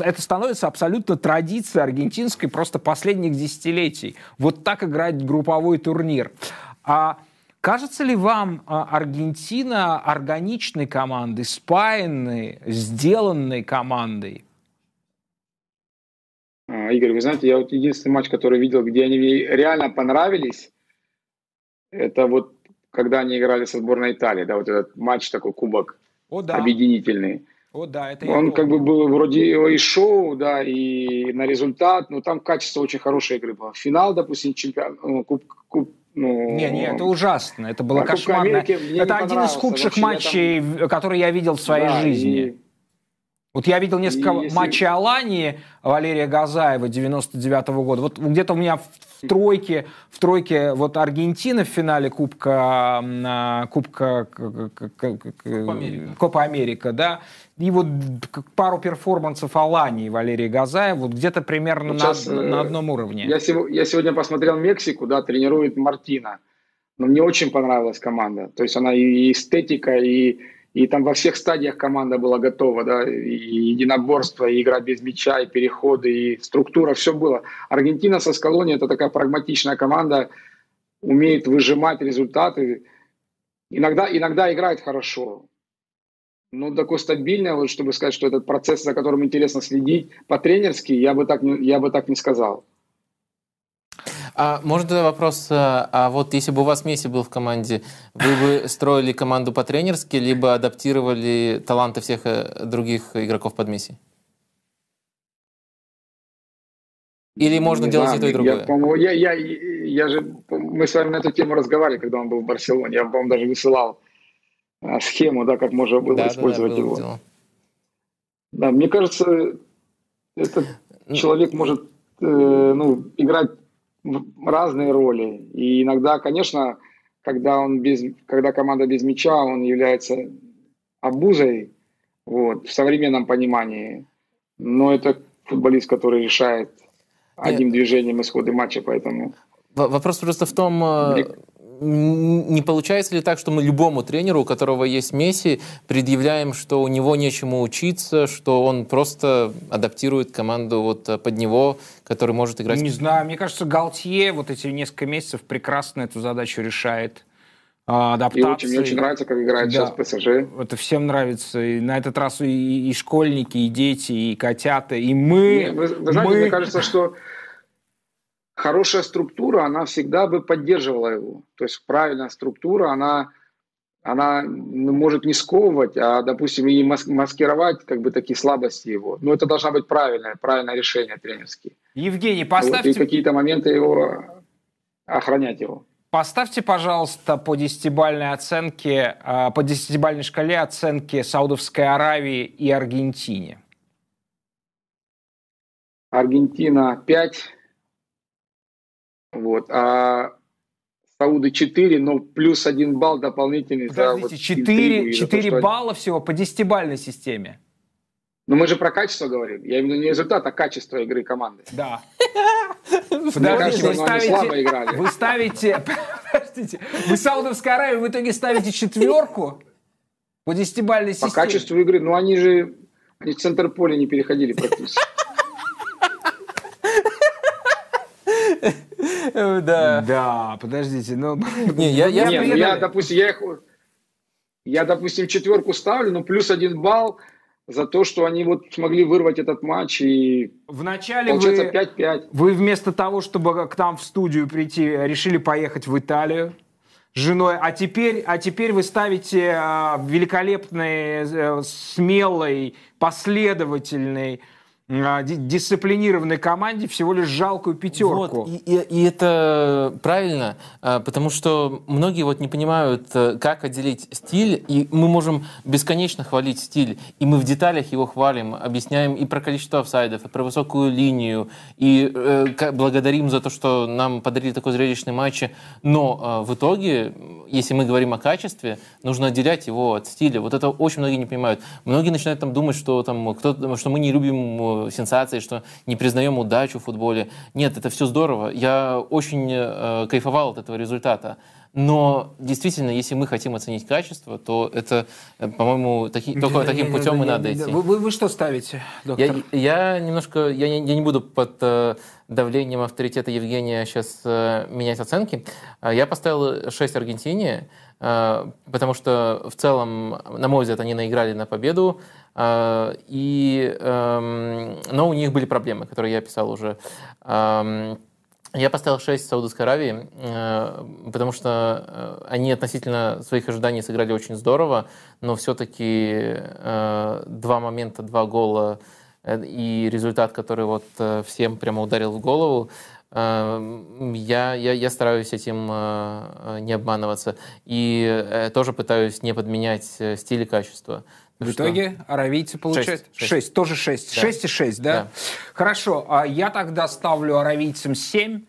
Это становится абсолютно традицией аргентинской просто последних десятилетий. Вот так играть групповой турнир. А кажется ли вам а, Аргентина органичной командой, спаянной, сделанной командой? А, Игорь, вы знаете, я вот единственный матч, который видел, где они мне реально понравились, это вот когда они играли со сборной Италии, да, вот этот матч такой, кубок О, да. объединительный. О, да, это Он как бы был вроде и шоу, да, и на результат, но там качество очень хорошей игры было. Финал, допустим, чемпион, ну, куб, куб, ну, Не, не, это ужасно, это было кошмарно. Это один из худших Вообще, я матчей, в- которые я видел в своей да, жизни. и- Вот я видел несколько И если- матчей Алании Валерия Газаева 99 года. Вот где-то у меня в тройке, в тройке вот Аргентина в финале Кубка, а, Кубка к- к- к- к- Америка. Копа Америка, да. И вот пару перформансов Алании Валерия Газаева, вот где-то примерно Вот на, щас, на э, одном уровне. Я, я сегодня посмотрел Мексику, да, тренирует Мартина. Но мне очень понравилась команда. То есть она и эстетика, и, и там во всех стадиях команда была готова, да, и единоборство, и игра без мяча, и переходы, и структура, все было. Аргентина со Скалони это такая прагматичная команда, умеет выжимать результаты. Иногда, иногда играет хорошо. Но такой стабильный, вот, чтобы сказать, что этот процесс, за которым интересно следить, по-тренерски, я бы так не, я бы так не сказал. А можно тогда вопрос, а а вот если бы у вас Месси был в команде, вы бы строили команду по-тренерски, либо адаптировали таланты всех э, других игроков под Месси? Или можно Не делать знаю, и то, и я, другое? по-моему, я, я, я же, мы с вами на эту тему разговаривали, когда он был в Барселоне. Я, по-моему, даже высылал схему, да, как можно было Да, да, да, использовать было его. дело. Да, мне кажется, этот Ну, человек может э, ну, играть разные роли. И иногда, конечно, когда, он без, когда команда без мяча, он является обузой вот, в современном понимании. Но это футболист, который решает одним движением исходы матча, поэтому... Вопрос просто в том, э, Мне- не получается ли так, что мы любому тренеру, у которого есть Месси, предъявляем, что у него нечему учиться, что он просто адаптирует команду вот э, под него, который может играть... Не знаю, мне кажется, Галтье вот эти несколько месяцев прекрасно эту задачу решает. А, И Адаптация. очень, мне очень нравится, как играет Да. сейчас ПСЖ. Это всем нравится. И на этот раз и, и школьники, и дети, и котята, и мы. Не, Вы, вы знаете, мы- мне кажется, что хорошая структура, она всегда бы поддерживала его. То есть правильная структура, она, она ну, может не сковывать, а, допустим, и мас- маскировать как бы такие слабости его. Но это должна быть правильное, правильное решение тренерские. Евгений, Вот, и поставьте, какие-то моменты его охранять его. поставьте, пожалуйста, по десятибальной оценке, а, по десятибальной шкале оценки Саудовской Аравии и Аргентине. Аргентина 5, вот, а Сауды 4, но плюс один балл дополнительный. Подождите, вот 4, 4 то, балла всего по десятибальной системе. Но мы же про качество говорим. Я имею в виду не результат, а качество игры команды. Да. Подождите, вы ставите, вы ставите, подождите, вы Саудовской Аравии в итоге ставите четверку по десятибальной системе. По качеству игры, ну они же они в центр поля не переходили практически. (laughs) (laughs) Да. Да, подождите, ну... (laughs) Не, я, я, не, ну, я, допустим, я их... Я, допустим, четверку ставлю, но плюс один балл за то, что они вот смогли вырвать этот матч и Вначале получается вы, 5-5. Вы вместо того, чтобы к нам в студию прийти, решили поехать в Италию с женой, а теперь, а теперь вы ставите э, великолепный, э, смелый, последовательный а, дисциплинированной команде всего лишь жалкую пятерку. Вот, и, и, и это правильно, а, потому что многие вот не понимают, э, как отделить стиль, и мы можем бесконечно хвалить стиль, и мы в деталях его хвалим, объясняем и про количество офсайдов, и про высокую линию, и э, благодарим за то, что нам подарили такой зрелищный матч, но э, в итоге, если мы говорим о качестве, нужно отделять его от стиля. Вот это очень многие не понимают. Многие начинают там думать, что, там, кто, что мы не любим сенсации, что не признаем удачу в футболе. Нет, это все здорово. Я очень э, кайфовал от этого результата. Но действительно, если мы хотим оценить качество, то это, э, по-моему, таки, только таким путем и надо идти. Вы, вы, вы что ставите, доктор? Я, я немножко, я не, я не буду под э, давлением авторитета Евгения сейчас э, менять оценки. Э, я поставил 6 Аргентине, э, потому что в целом, на мой взгляд, они наиграли на победу. А, и, эм, но у них были проблемы, которые я писал уже. Я поставил 6 Саудовской Аравии, э, потому что э, они относительно своих ожиданий сыграли очень здорово, но все-таки э, два момента, два гола и результат, который вот всем прямо ударил в голову, я, я, я стараюсь этим не обманываться. И тоже пытаюсь не подменять стиль и качество. В итоге аравийцы получают 6, 6. тоже 6. Да. 6 и 6, да? да? Хорошо, а я тогда ставлю аравийцам 7,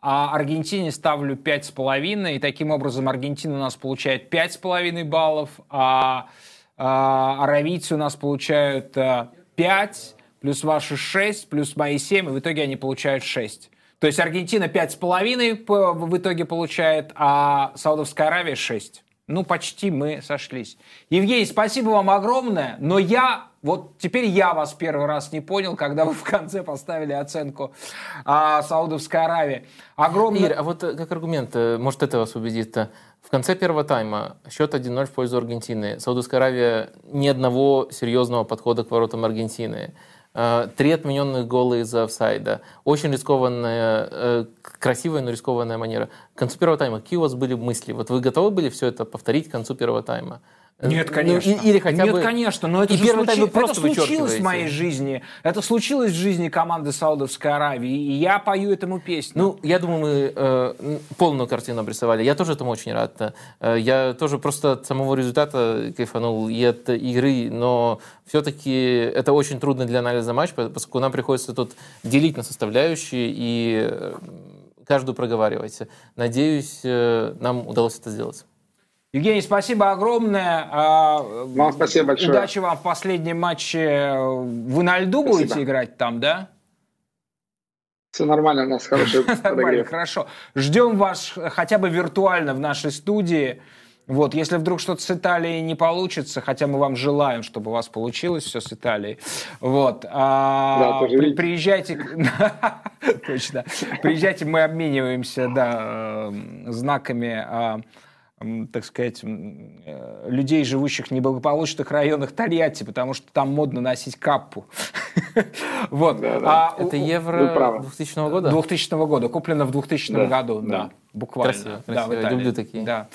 а Аргентине ставлю 5,5, и таким образом Аргентина у нас получает 5,5 баллов, а, а аравийцы у нас получают 5, э, плюс ваши 6, плюс мои 7, и в итоге они получают 6. То есть Аргентина 5,5 в итоге получает, а Саудовская Аравия 6. Ну, почти мы сошлись. Евгений, спасибо вам огромное, но я, вот теперь я вас первый раз не понял, когда вы в конце поставили оценку а, Саудовской Аравии. Огромное... Игорь, а вот э, как аргумент, э, может, это вас убедит, э, в конце первого тайма счет 1-0 в пользу Аргентины. Саудовская Аравия ни одного серьезного подхода к воротам Аргентины. Э, три отмененных гола из-за офсайда. Очень рискованная, э, красивая, но рискованная манера. К концу первого тайма какие у вас были мысли? Вот вы готовы были все это повторить к концу первого тайма? Э, Нет, конечно. Ну, или хотя Нет, бы... конечно, но это и же случи... просто это случилось в моей жизни. Это случилось в жизни команды Саудовской Аравии, и я пою этому песню. Ну, я думаю, мы э, полную картину обрисовали. Я тоже этому очень рад. Э, я тоже просто от самого результата кайфанул и от игры, но все-таки это очень трудно для анализа матча, поскольку нам приходится тут делить на составляющие и э, каждую проговаривать. Надеюсь, нам удалось это сделать. Евгений, спасибо огромное. А, вам спасибо большое. Удачи вам в последнем матче. Вы на льду спасибо. будете играть там, да? Все нормально, у нас хороший (laughs) Нормально, хорошо. Ждем вас хотя бы виртуально в нашей студии. Вот, если вдруг что-то с Италией не получится, хотя мы вам желаем, чтобы у вас получилось все с Италией, вот, а, да, при, приезжайте, (laughs) точно, приезжайте, мы обмениваемся, да, э, знаками а, так сказать, э, людей, живущих в неблагополучных районах Тольятти, потому что там модно носить каппу. (laughs) вот. А Это евро 2000 года? 2000 года, куплено в 2000 году, да, буквально. Красиво, люблю такие. Да.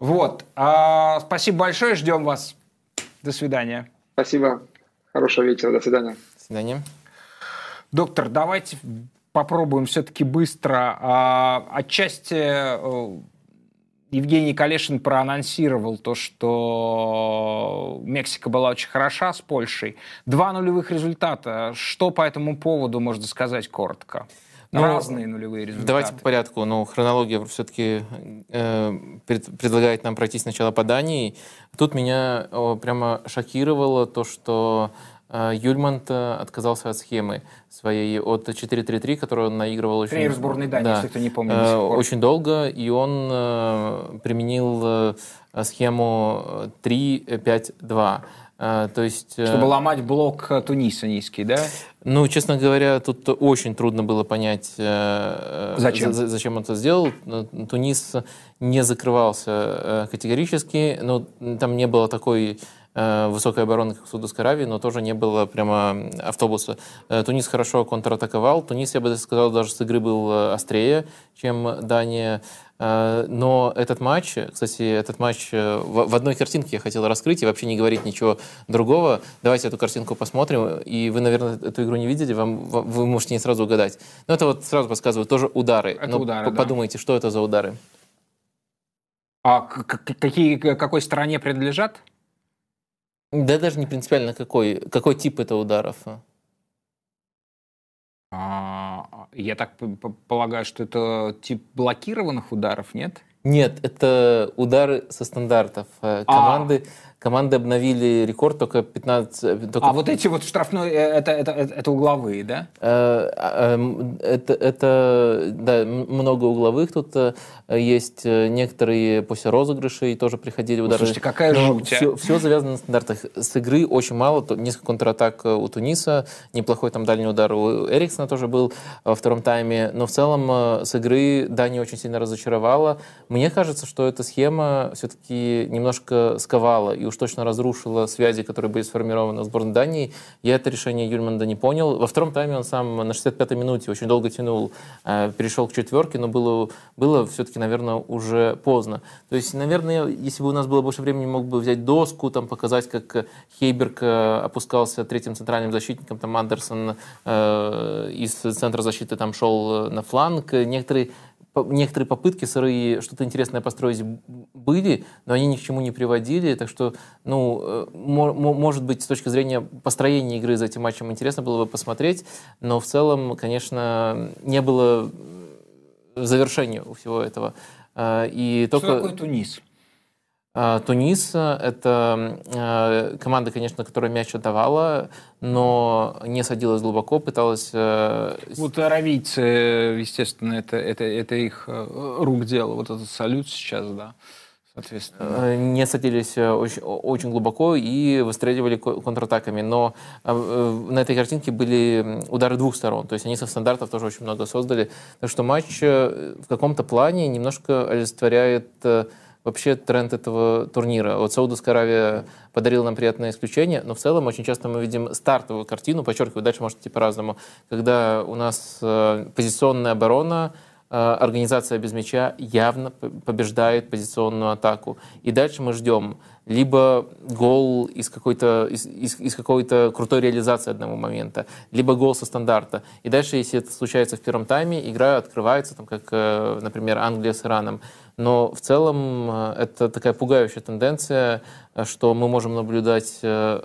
Вот. А, спасибо большое, ждем вас. До свидания. Спасибо. Хорошего вечера, до свидания. До свидания. Доктор, давайте попробуем все-таки быстро. А, отчасти э, Евгений Калешин проанонсировал то, что Мексика была очень хороша с Польшей. Два нулевых результата. Что по этому поводу можно сказать коротко? Ну, Разные нулевые результаты. Давайте по порядку. Ну, хронология все-таки э, пред- предлагает нам пройти сначала по Дании. Тут меня о, прямо шокировало то, что э, Юльмант э, отказался от схемы своей от 4-3-3, которую он наигрывал очень... Тренер сборной Дании, Да. если кто не помнит. Э. Очень долго, и он э, применил э, схему 3-5-2. Э, То есть... Чтобы ломать блок Туниса низкий, да? ну, честно говоря, тут очень трудно было понять, Зачем? за- зачем он это сделал. Тунис не закрывался э, категорически, но там не было такой э, высокой обороны, как в Саудовской Аравии, но тоже не было прямо автобуса. Э, Тунис хорошо контратаковал. Тунис, я бы сказал, даже с игры был острее, чем Дания. Но этот матч, кстати, этот матч в одной картинке я хотел раскрыть и вообще не говорить ничего другого. Давайте эту картинку посмотрим. И вы, наверное, эту игру не видели, вам, вы можете не сразу угадать. Но это вот сразу подсказываю, тоже удары. Это Но удары, п- да. Подумайте, что это за удары? А какие, какой стороне принадлежат? Да даже не принципиально какой, какой тип это ударов. А, Я так полагаю, что это тип блокированных ударов, нет? Нет, это удары со стандартов. Э, Команды, команды обновили рекорд только 15... Только А вот эти вот штрафные, э, это, это, это, это угловые, да? Э, а, эм, Это, это да, много угловых тут э, есть. э, Некоторые после розыгрышей тоже приходили удары. слушайте, какая жуть, а. все, все завязано на стандартах. С игры очень мало. Несколько контратак э, у Туниса. Неплохой там дальний удар у Эриксона тоже был во втором тайме. Но в целом э, с игры Дания очень сильно разочаровала. Мне кажется, что эта схема все-таки немножко сковала и уж точно разрушила связи, которые были сформированы в сборной Дании. Я это решение Юльманда не понял. Во втором тайме он сам на 65-й минуте очень долго тянул, э, перешел к четверке, но было, было все-таки, наверное, уже поздно. То есть, наверное, если бы у нас было больше времени, мог бы взять доску, там, показать, как Хейберг э, опускался третьим центральным защитником, там Андерсон э, из центра защиты там шел на фланг. Некоторые некоторые попытки сырые что-то интересное построить были, но они ни к чему не приводили. Так что, ну, э, мо- мо- может быть, с точки зрения построения игры за этим матчем интересно было бы посмотреть, но в целом, конечно, не было завершения у всего этого. Э, И Что только... такое Тунис? А, Тунис — это э, команда, конечно, которая мяч отдавала, но не садилась глубоко, пыталась... э, Вот аравийцы, естественно, это, это, это их э, рук дело. Вот этот салют сейчас, да, соответственно. э, не садились э, очень, очень глубоко и выстреливали ко- контратаками. Но э, э, на этой картинке были удары двух сторон. То есть они со стандартов тоже очень много создали. Так что матч э, в каком-то плане немножко олицетворяет э, вообще тренд этого турнира. Вот Саудовская Аравия подарила нам приятное исключение, но в целом очень часто мы видим стартовую картину, подчеркиваю, дальше может идти по-разному, когда у нас э, позиционная оборона, э, организация без мяча явно побеждает позиционную атаку. И дальше мы ждем либо гол из какой-то из, из- из какой-то крутой реализации одного момента, либо гол со стандарта. И дальше, если это случается в первом тайме, игра открывается, там, как, э, например, Англия с Ираном. Но в целом э, это такая пугающая тенденция, э, что мы можем наблюдать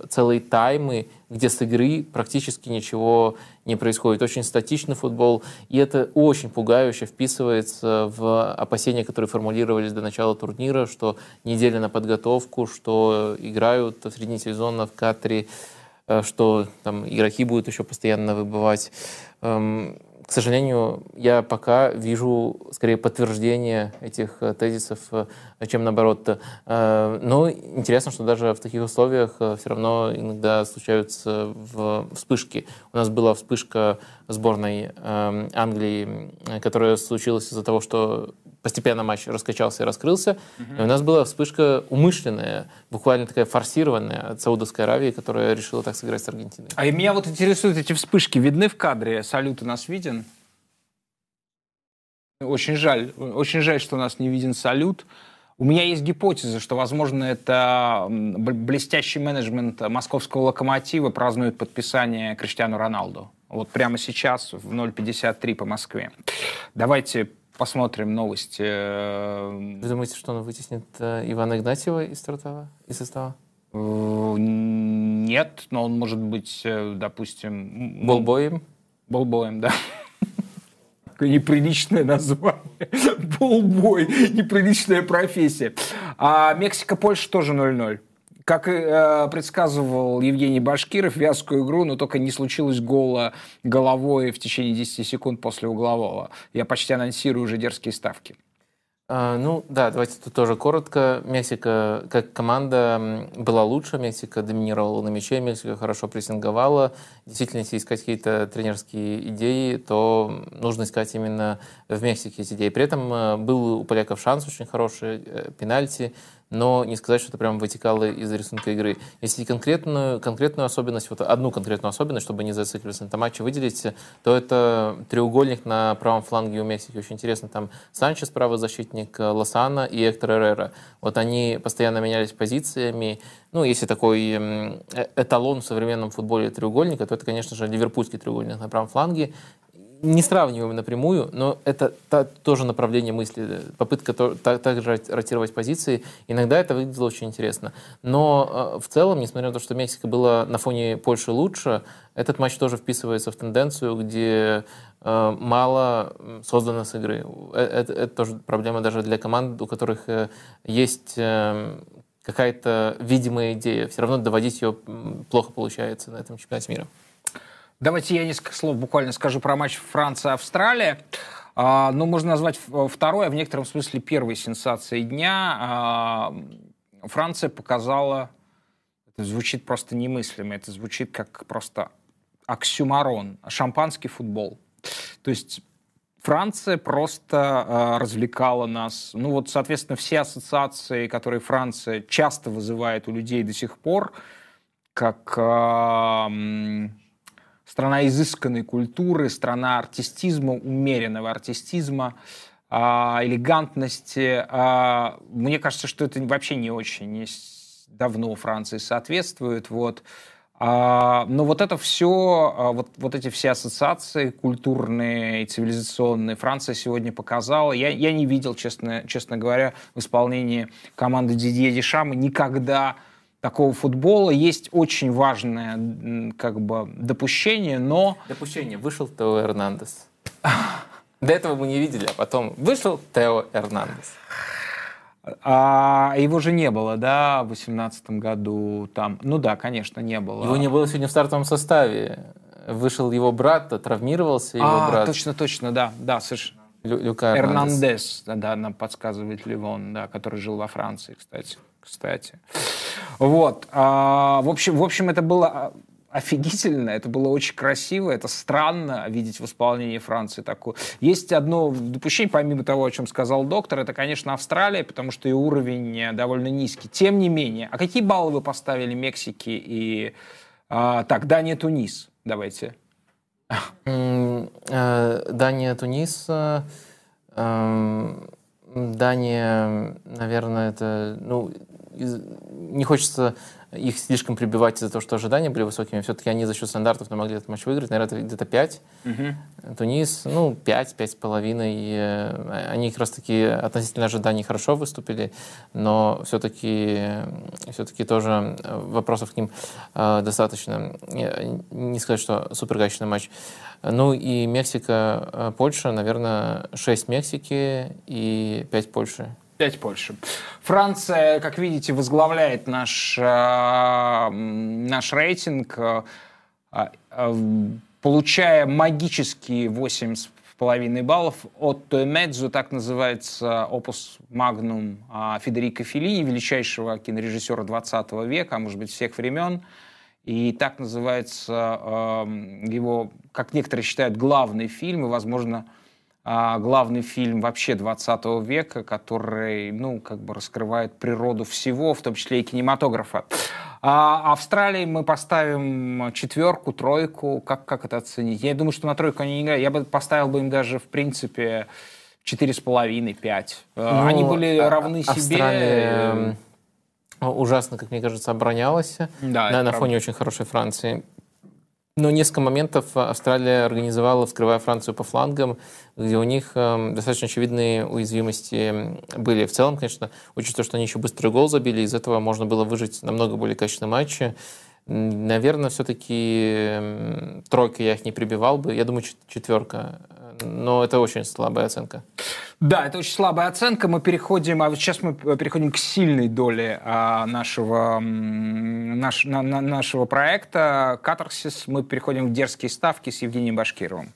целые таймы, где с игры практически ничего не происходит. Очень статичный футбол, и это очень пугающе вписывается в опасения, которые формулировались до начала турнира, что неделя на подготовку, что играют в середине сезона в Катаре, э, что там игроки будут еще постоянно выбывать. Эм, К сожалению, я пока вижу скорее подтверждение этих э, тезисов, э, чем наоборот. Но интересно, что даже в таких условиях все равно иногда случаются вспышки. У нас была вспышка сборной э, Англии, которая случилась из-за того, что постепенно матч раскачался и раскрылся. И у нас была вспышка умышленная, буквально такая форсированная от Саудовской Аравии, которая решила так сыграть с Аргентиной. А меня вот интересуют эти вспышки. Видны в кадре? Салют у нас виден? Очень жаль. Очень жаль, что у нас не виден салют. У меня есть гипотеза, что, возможно, это блестящий менеджмент московского локомотива празднует подписание Криштиану Роналду. Вот прямо сейчас в 0.53 по Москве. Давайте посмотрим новости. Э, Вы думаете, что он вытеснит э, Ивана Игнатьева из состава? Из состава? э, Нет, но он может быть, допустим... Болбоем? Болбоем, да. Какое неприличное название. (laughs) Болбой. Неприличная профессия. А Мексика-Польша тоже 0-0. Как и э, предсказывал Евгений Башкиров, вязкую игру, но только не случилось гола головой в течение 10 секунд после углового. Я почти анонсирую уже дерзкие ставки. А, ну да, давайте тут тоже коротко. Мексика как команда была лучше, Мексика доминировала на мяче, Мексика хорошо прессинговала. Действительно, если искать какие-то тренерские идеи, то нужно искать именно в Мексике эти идеи. При этом э, был у поляков шанс очень хороший, э, пенальти но не сказать, что это прям вытекало из рисунка игры. Если конкретную, конкретную особенность, вот одну конкретную особенность, чтобы не зацикливаться на матче, выделить, то это треугольник на правом фланге у Мексики. Очень интересно, там Санчес, правый защитник, Лосана и Эктор Эррера. Вот они постоянно менялись позициями. Ну, если такой э, эталон в современном футболе треугольника, то это, конечно же, ливерпульский треугольник на правом фланге не сравниваем напрямую, но это та, тоже направление мысли, попытка то, так, также ротировать позиции. Иногда это выглядело очень интересно. Но э, в целом, несмотря на то, что Мексика была на фоне Польши лучше, этот матч тоже вписывается в тенденцию, где э, мало создано с игры. Это, это, это тоже проблема даже для команд, у которых э, есть э, какая-то видимая идея. Все равно доводить ее плохо получается на этом чемпионате мира. Давайте я несколько слов буквально скажу про матч Франция-Австралия. А, ну, можно назвать второй, а в некотором смысле первой сенсацией дня. А, Франция показала, это звучит просто немыслимо, это звучит как просто оксюмарон, шампанский футбол. То есть Франция просто э, развлекала нас. Ну вот, соответственно, все ассоциации, которые Франция часто вызывает у людей до сих пор, как э, страна изысканной культуры, страна артистизма, умеренного артистизма, а, элегантности. А, мне кажется, что это вообще не очень давно Франции соответствует. Вот. А, но вот это все, вот, вот эти все ассоциации культурные и цивилизационные Франция сегодня показала. Я, я не видел, честно, честно говоря, в исполнении команды Дидье Дешама никогда такого футбола. Есть очень важное как бы допущение, но... Допущение. Вышел Тео Эрнандес. (laughs) До этого мы не видели, а потом вышел Тео Эрнандес. А его же не было, да, в 2018 году там. Ну да, конечно, не было. Его не было сегодня в стартовом составе. Вышел его брат, травмировался его а, брат. точно, точно, да, да, совершенно. Лю Люка Эрнандес, да, нам подсказывает Ливон, да, который жил во Франции, кстати. Кстати. Вот. А, в, общем, в общем, это было офигительно, это было очень красиво, это странно видеть в исполнении Франции такое. Есть одно допущение, помимо того, о чем сказал доктор, это, конечно, Австралия, потому что и уровень довольно низкий. Тем не менее, а какие баллы вы поставили Мексике и... А, так, Дания, Тунис, давайте. Э, Дания, Тунис... Э, эм, Дания, наверное, это, ну, не хочется их слишком прибивать из-за того, что ожидания были высокими. Все-таки они за счет стандартов могли этот матч выиграть. Наверное, это где-то 5. Угу. Тунис, ну, 5, 5,5. Э, они как раз-таки относительно ожиданий хорошо выступили, но все-таки все-таки тоже вопросов к ним э, достаточно. Не сказать, что супергачный матч. Ну и Мексика, э, Польша, наверное, 6 Мексики и 5 Польши. 5 Польши. Франция, как видите, возглавляет наш, э, наш рейтинг, э, э, получая магические 8,5 баллов от Медзу, так называется опус магнум Федерико Феллини, величайшего кинорежиссера 20 века, а может быть всех времен. И так называется его, как некоторые считают, главный фильм, и, возможно, а, главный фильм вообще 20 века, который, ну, как бы раскрывает природу всего, в том числе и кинематографа. А Австралии мы поставим четверку, тройку. Как, как это оценить? Я думаю, что на тройку они не играют. Я бы поставил бы им даже, в принципе, четыре с половиной, пять. А, они были а, равны Австралия... себе. Ужасно, как мне кажется, оборонялась да, на, на фоне очень хорошей Франции. Но несколько моментов Австралия организовала, вскрывая Францию по флангам, где у них э, достаточно очевидные уязвимости были. В целом, конечно, учитывая, что они еще быстрый гол забили, из этого можно было выжить намного более качественные матчи. Наверное, все-таки тройка я их не прибивал бы. Я думаю, четверка но это очень слабая оценка. Да, это очень слабая оценка. Мы переходим, а вот сейчас мы переходим к сильной доле а, нашего, наш, на, на, нашего проекта «Катарсис». Мы переходим в дерзкие ставки с Евгением Башкировым.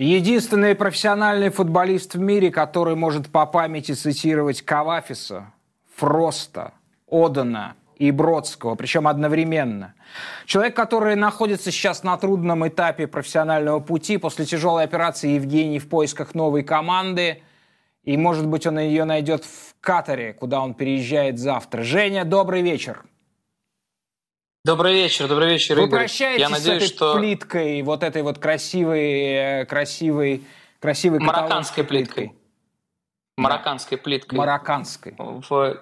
Единственный профессиональный футболист в мире, который может по памяти цитировать Кавафиса, Фроста, Одана и Бродского, причем одновременно. Человек, который находится сейчас на трудном этапе профессионального пути после тяжелой операции Евгений в поисках новой команды. И, может быть, он ее найдет в Катаре, куда он переезжает завтра. Женя, добрый вечер. Добрый вечер, добрый вечер, Вы Игорь. прощаетесь Я надеюсь, с этой что... плиткой, вот этой вот красивой, э, красивой, красивой Марокканской плиткой. Марокканской плиткой. Марокканской. В,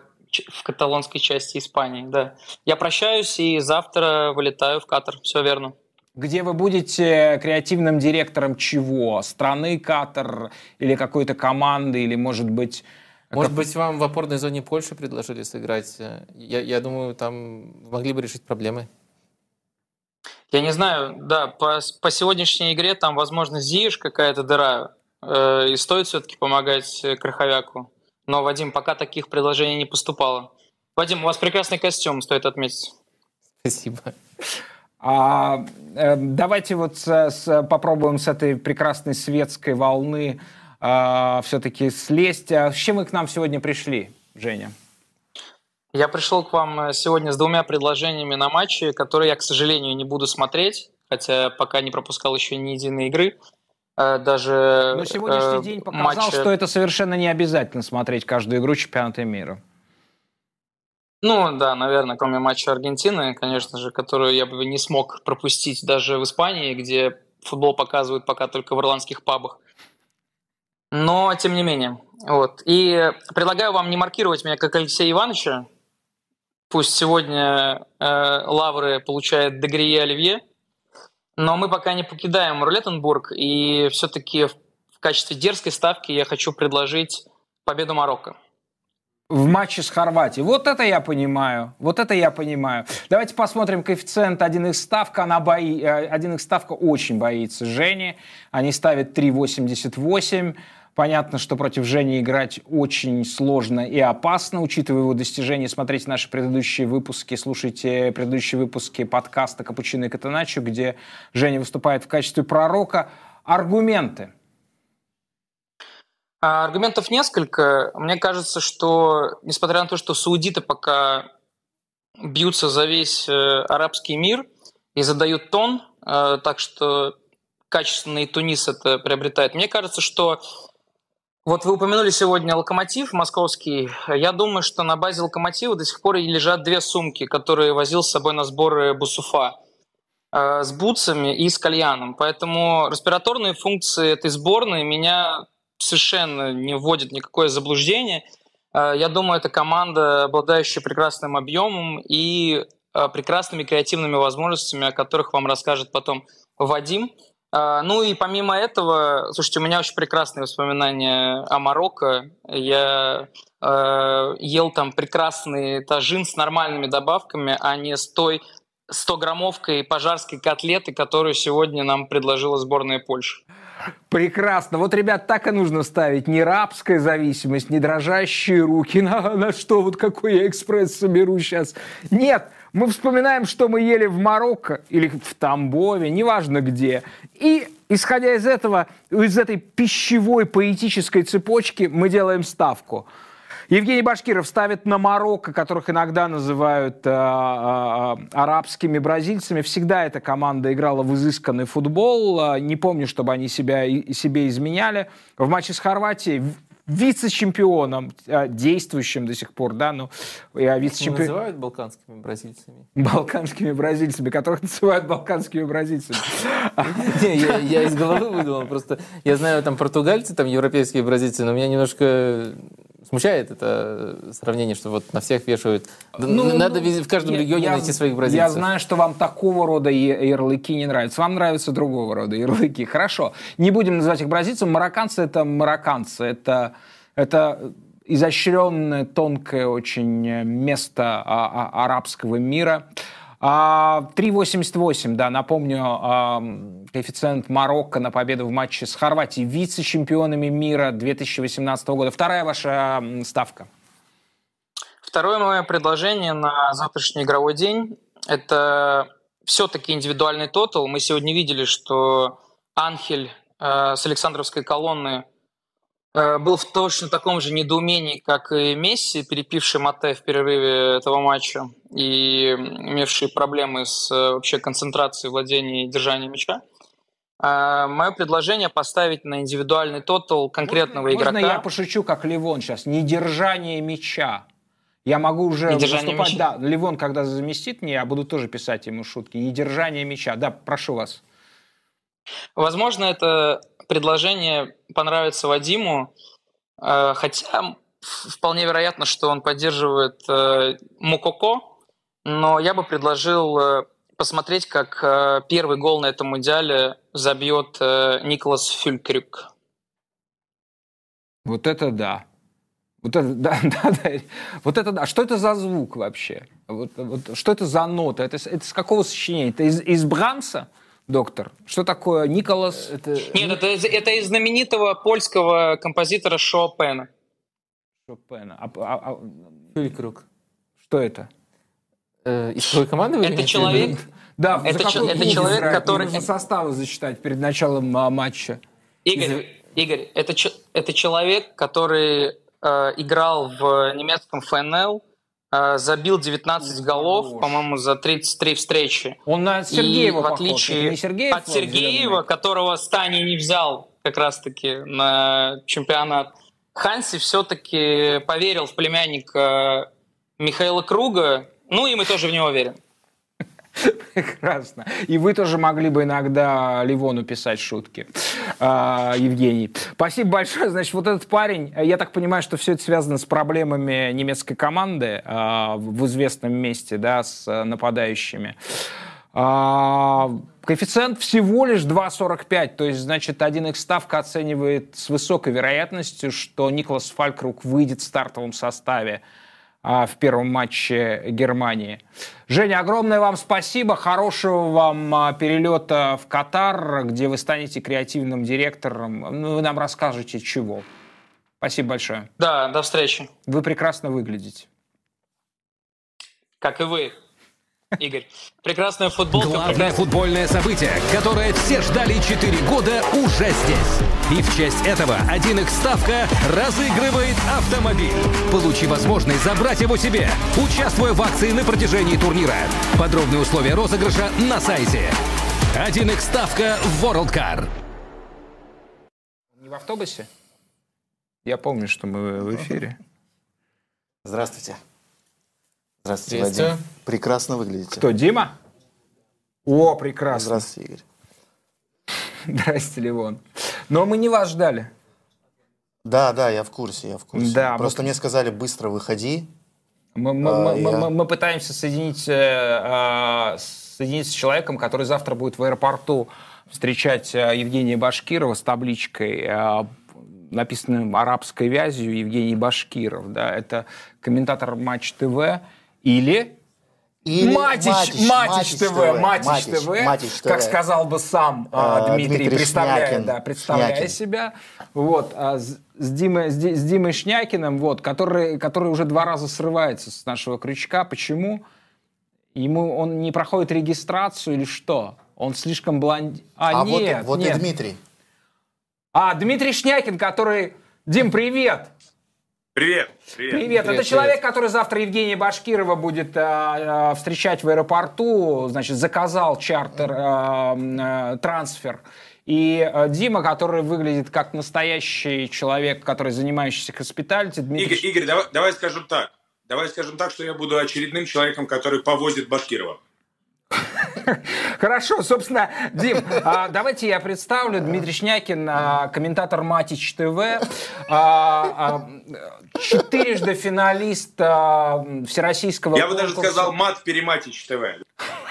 в каталонской части Испании, да. Я прощаюсь и завтра вылетаю в Катар, все верно. Где вы будете креативным директором чего? Страны Катар или какой-то команды, или, может быть, может как... быть, вам в опорной зоне Польши предложили сыграть? Я, я думаю, там могли бы решить проблемы. Я не знаю, да, по, по сегодняшней игре там, возможно, Зиеш какая-то дыра, э, и стоит все-таки помогать Краховяку. Но, Вадим, пока таких предложений не поступало. Вадим, у вас прекрасный костюм, стоит отметить. Спасибо. А, э, давайте вот с, с, попробуем с этой прекрасной светской волны э, а, все-таки слезть. А с чем вы к нам сегодня пришли, Женя? Я пришел к вам э, сегодня с двумя предложениями на матчи, которые я, к сожалению, не буду смотреть, хотя пока не пропускал еще ни единой игры. Э, даже Но сегодняшний э, день показал, матча... что это совершенно не обязательно смотреть каждую игру чемпионата мира. Ну да, наверное, кроме матча Аргентины, конечно же, которую я бы не смог пропустить даже в Испании, где футбол показывают пока только в ирландских пабах. Но, тем не менее. Вот. И предлагаю вам не маркировать меня как Алексея Ивановича. Пусть сегодня э, лавры получает Дегрие Оливье. Но мы пока не покидаем Рулеттенбург. И все-таки в качестве дерзкой ставки я хочу предложить победу Марокко в матче с Хорватией. Вот это я понимаю. Вот это я понимаю. Давайте посмотрим коэффициент 1 их ставка. Она бои... 1 их ставка очень боится Жени. Они ставят 3,88. Понятно, что против Жени играть очень сложно и опасно, учитывая его достижения. Смотрите наши предыдущие выпуски, слушайте предыдущие выпуски подкаста «Капучино и Катаначо», где Женя выступает в качестве пророка. Аргументы. А, аргументов несколько. Мне кажется, что, несмотря на то, что саудиты пока бьются за весь э, арабский мир и задают тон, э, так что качественный Тунис это приобретает. Мне кажется, что вот вы упомянули сегодня локомотив московский. Я думаю, что на базе локомотива до сих пор лежат две сумки, которые возил с собой на сборы Бусуфа э, с бутсами и с кальяном. Поэтому респираторные функции этой сборной меня совершенно не вводит никакое заблуждение. Э, я думаю, это команда, обладающая прекрасным объемом и э, прекрасными креативными возможностями, о которых вам расскажет потом Вадим. Э, ну и помимо этого, слушайте, у меня очень прекрасные воспоминания о Марокко. Я э, ел там прекрасный тажин с нормальными добавками, а не с той 100-граммовкой пожарской котлеты, которую сегодня нам предложила сборная Польши. Прекрасно. Вот, ребят, так и нужно ставить. Не рабская зависимость, не дрожащие руки. (laughs) На, на что, вот какой я экспресс соберу сейчас. Нет, мы вспоминаем, что мы ели в Марокко или в Тамбове, неважно где. И, исходя из этого, из этой пищевой поэтической цепочки, мы делаем ставку – Евгений Башкиров ставит на Марокко, которых иногда называют э, э, арабскими бразильцами. Всегда эта команда играла в изысканный футбол. Э, не помню, чтобы они себя, себе изменяли. В матче с Хорватией вице-чемпионом, э, действующим до сих пор, да, ну, я вице-чемпион... Называют балканскими бразильцами. Балканскими бразильцами, которых называют балканскими бразильцами. (laughs) Я из головы выдумал, просто я знаю, там португальцы, там европейские бразильцы, но у меня немножко смущает это сравнение, что вот на всех вешают. Ну, Надо ну, в каждом я- регионе я- найти своих бразильцев. Я знаю, что вам такого рода ярлыки не нравятся. Вам нравятся другого рода ярлыки. Хорошо. Не будем называть их бразильцами. Марокканцы — это марокканцы. Это, это изощренное, тонкое очень э, место а, а, арабского мира. А, 3,88, да, напомню, а, коэффициент Марокко на победу в матче с Хорватией, вице-чемпионами мира 2018 года. Вторая ваша ставка. Второе мое предложение на завтрашний игровой день – это все-таки индивидуальный тотал. Мы сегодня видели, что Анхель э, с Александровской колонны был в точно таком же недоумении, как и Месси, перепивший Мате в перерыве этого матча и имевший проблемы с э, вообще концентрацией, владением и держанием мяча. Мое предложение поставить на индивидуальный тотал конкретного можно, игрока. Можно я пошучу, как Ливон сейчас? Недержание мяча. Я могу уже Недержание выступать. мяча? Да, Ливон, когда заместит меня, я буду тоже писать ему шутки. Недержание мяча. Да, прошу вас. Возможно, это предложение понравится Вадиму, э, хотя вполне вероятно, что он поддерживает э, Мукоко, но я бы предложил э, посмотреть, как первый гол на этом мундиале забьет Николас Фюлькрюк. Вот это да. Вот это да, (laughs) да, да. Вот это да. Что это за звук вообще? Вот, вот, что это за нота? Это, это с какого сочинения? Это из, из Брамса, доктор? Что такое Николас? Нет, это, из- это из знаменитого польского композитора Шопена. Шопена. А- а- а- Фюлькруг. что это? Э, Из какой команды вы Это человек? Да, Это за чел- это человек, играет? Который- нужно составы зачитать перед началом а, матча. Игорь, Игорь, это, это человек, который э, играл в немецком ФНЛ, забил 19 голов, хорош. по-моему, за 33 встречи. Он на Сергеева И в отличие не Сергеев от «Зелёном Сергеева, мяч»? которого Стани не взял как раз-таки на чемпионат, Ханси все-таки поверил в племянника Михаила Круга, ну и мы тоже в него верим. (laughs) Прекрасно. И вы тоже могли бы иногда Ливону писать шутки, А, Евгений. Спасибо большое. Значит, вот этот парень, я так понимаю, что все это связано с проблемами немецкой команды а, в известном месте, да, с нападающими. А, Коэффициент всего лишь 2,45, то есть, значит, 1 их ставка оценивает с высокой вероятностью, что Николас Фалькрук выйдет в стартовом составе в первом матче Германии. Женя, огромное вам спасибо, хорошего вам а, перелета в Катар, где вы станете креативным директором. Ну, Вы нам расскажете, чего. Спасибо большое. Да, до встречи. Вы прекрасно выглядите. Как и вы, Игорь. Прекрасная футболка. Главное футбольное событие, которое все ждали 4 года, уже здесь. И в честь этого 1x ставка разыгрывает автомобиль. Получи возможность забрать его себе, участвуя в акции на протяжении турнира. Подробные условия розыгрыша на сайте. 1x ставка World Car. Не в автобусе? Я помню, что мы в эфире. Здравствуйте. Здравствуйте, Приветствую. Вадим. Прекрасно выглядите. Кто, Дима? О, прекрасно. Здравствуйте, Игорь. Здрасте, Ливон. Но мы не вас ждали. Да, да, я в курсе, я в курсе. Да, Просто вот- мне сказали, быстро выходи. Мы, мы- А, мы- мы- я- мы- мы пытаемся соединить, э, а, соединиться с человеком, который завтра будет в аэропорту встречать э, Евгения Башкирова с табличкой, э, написанной арабской вязью Евгений Башкиров. Да, это комментатор Матч ТВ или Или Матич, Матич, ТВ, Матич, Матич, ТВ, Матич ТВ. как сказал бы сам А, Дмитрий, Дмитрий представляя, Шнякин. да, представляя Шнякин. себя, вот, а с, с Димой, с, Ди- с Димой Шнякиным, вот, который, который уже два раза срывается с нашего крючка. Почему? Ему он не проходит регистрацию или что? Он слишком блонд... А, А нет, вот, вот нет. и Дмитрий. А, Дмитрий Шнякин, который... Дим, привет! Привет. Привет. Привет. Это человек, который завтра Евгения Башкирова будет а, а, встречать в аэропорту, значит, заказал чартер, а, м, а, трансфер. И а, Дима, который выглядит как настоящий человек, который занимающийся хоспиталити, Дмитрий... Игорь, Игорь, давай, давай скажем так. Давай скажем так, что я буду очередным человеком, который повозит Башкирова. (laughs) Хорошо, собственно, Дим, а, давайте я представлю. Дмитрий Шнякин, а, комментатор Матич ТВ, а, четырежды финалист Всероссийского Я бы даже сказал мат перематич ТВ.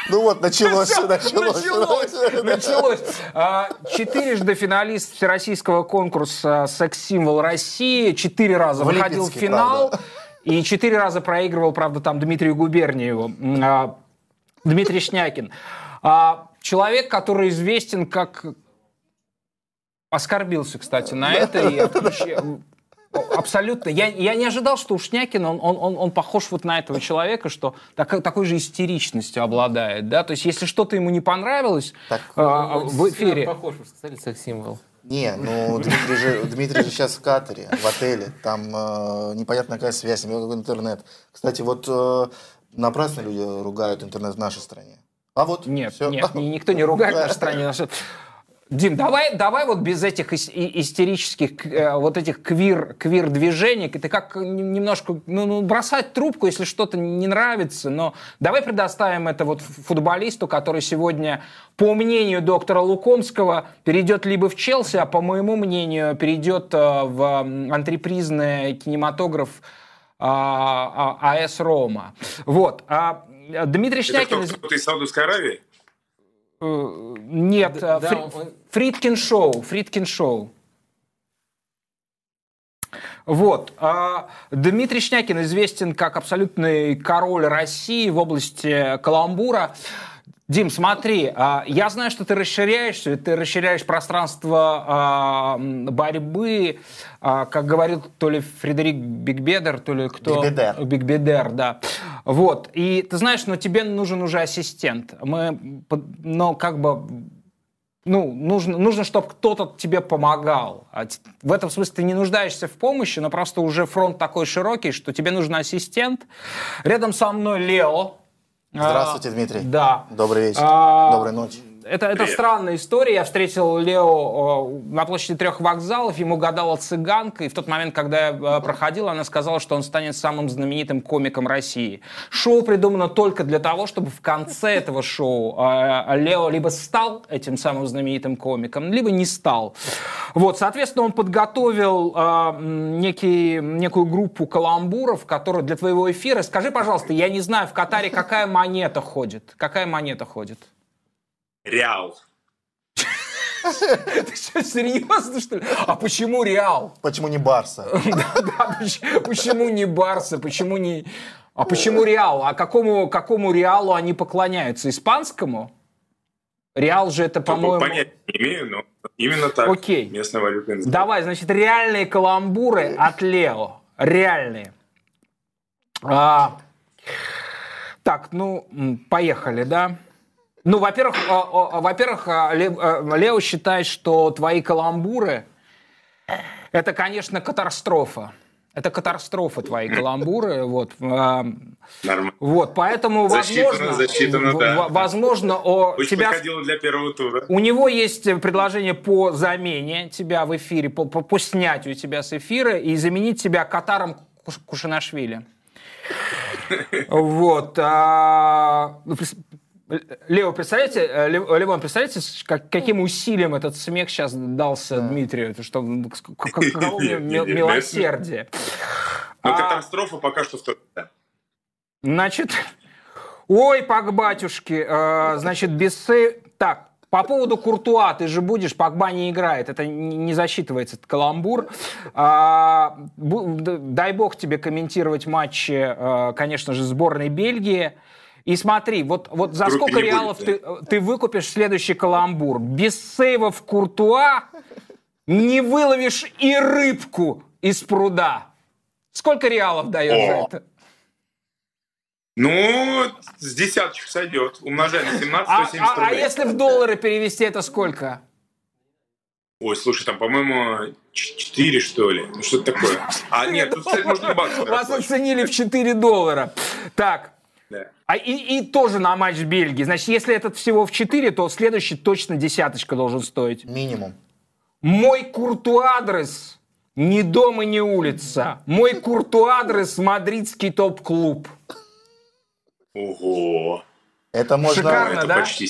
Ну вот, началось, началось. началось, началось. Четырежды финалист Всероссийского конкурса «Секс-символ России», четыре раза В выходил в финал, правда. и четыре раза проигрывал, правда, там Дмитрию Губерниеву. Дмитрий Шнякин. А, Человек, который известен как... Оскорбился, кстати, на это. и Абсолютно. Я, я не ожидал, что у Шнякина он, он, он, он похож вот на этого человека, что так- такой же истеричностью обладает. Да? То есть, если что-то ему не понравилось Так, а, Ну, в эфире... Похож, вы сказали, секс-символ. Не, ну Дмитрий же, Дмитрий же сейчас в Катаре, в отеле. Там э, непонятно какая связь, имел какой интернет. Кстати, вот э, напрасно люди ругают интернет в нашей стране. А вот Нет, всё. нет, ни- никто не ругает в нашей стране. Дим, давай, давай вот без этих истерических э, вот этих квир, квир-движений, ты как немножко ну, ну, бросать трубку, если что-то не нравится, но давай предоставим это вот футболисту, который сегодня, по мнению доктора Лукомского, перейдет либо в Челси, а по моему мнению, перейдет э, в антрепризный кинематограф а, а, АС Рома. Вот. А Дмитрий Это Шнякин... кто, из- Саудовской Аравии? Э, Нет, Да, э, да, Фри- он- Фридкин Шоу, Фридкин Шоу. Вот. а, Дмитрий Шнякин известен как абсолютный король России в области каламбура. Дим, смотри, а, я знаю, что ты расширяешься, ты расширяешь пространство а, борьбы, а, как говорил то ли Фредерик Бегбедер, то ли кто... Бегбедер. Бегбедер, да. Вот. И ты знаешь, но тебе нужен уже ассистент. Мы, но как бы ну, нужно, нужно, чтобы кто-то тебе помогал. А В этом смысле ты не нуждаешься в помощи, но просто уже фронт такой широкий, что тебе нужен ассистент. Рядом со мной Лео. Здравствуйте, А, Дмитрий. Да. Добрый вечер. А, Доброй ночи. Это, это странная история. Я встретил Лео э, на площади трех вокзалов, ему гадала цыганка, и в тот момент, когда я э, проходил, она сказала, что он станет самым знаменитым комиком России. Шоу придумано только для того, чтобы в конце этого шоу э, Лео либо стал этим самым знаменитым комиком, либо не стал. Вот, соответственно, он подготовил э, некий, некую группу каламбуров, которые для твоего эфира. Скажи, пожалуйста, я не знаю, в Катаре какая монета ходит? Какая монета ходит? Реал. (laughs) Ты что, серьезно, что ли? А почему Реал? Почему не Барса? (laughs) Да, поч- почему не Барса? Почему не... А почему Реал? А какому, какому Реалу они поклоняются? Испанскому? Реал же это, по-моему... Понятия не имею, но именно так. Окей. Местная валюта. Давай, значит, реальные каламбуры от Лео. Реальные. А, так, ну, поехали, да? Ну, во-первых, а, а, во-первых, а, а, Лео считает, что твои каламбуры это, конечно, катастрофа. Это катастрофа твои каламбуры. Вот, а, Нормально. вот поэтому, Засчитано, возможно, засчитано, в- да. возможно, о Очень тебя для первого тура. у него есть предложение по замене тебя в эфире, по, по- по снятию тебя с эфира и заменить тебя Катаром Куш- Кушанашвили. (laughs) Вот. Лео, представляете, э, Лев- Левон, представляете, как- каким усилием этот смех сейчас дался Дмитрию? Это что, к- к- (laughs) каково мне Не, не, не, милосердие. Ну, А, катастрофа пока что в да. Значит, ой, пак батюшки, э, значит, без се- Так, по поводу Куртуа, ты же будешь, Погба не играет, это не засчитывается, это каламбур. А, дай бог тебе комментировать матчи, э, конечно же, сборной Бельгии. И смотри, вот, вот за Группе сколько не будет, реалов да. ты, ты выкупишь следующий каламбур? Без сейвов Куртуа не выловишь и рыбку из пруда. Сколько реалов дает за О. это? Ну, с десяточек сойдет. Умножай на 17, А, 170 а- а рублей. если в доллары перевести, это сколько? Ой, слушай, там, по-моему, 4, что ли? Ну, что-то такое. А, нет, тут, кстати, можно и баксами (laughs) Вас оценили в 4 доллара. Так, Да. а и, и тоже на матч Бельгии. Значит, если этот всего в 4, то следующий точно десяточка должен стоить. Минимум. Мой куртуадрес не дом и не улица. Мой куртуадрес мадридский топ-клуб. Ого. Это можно... Шикарно, это да? почти.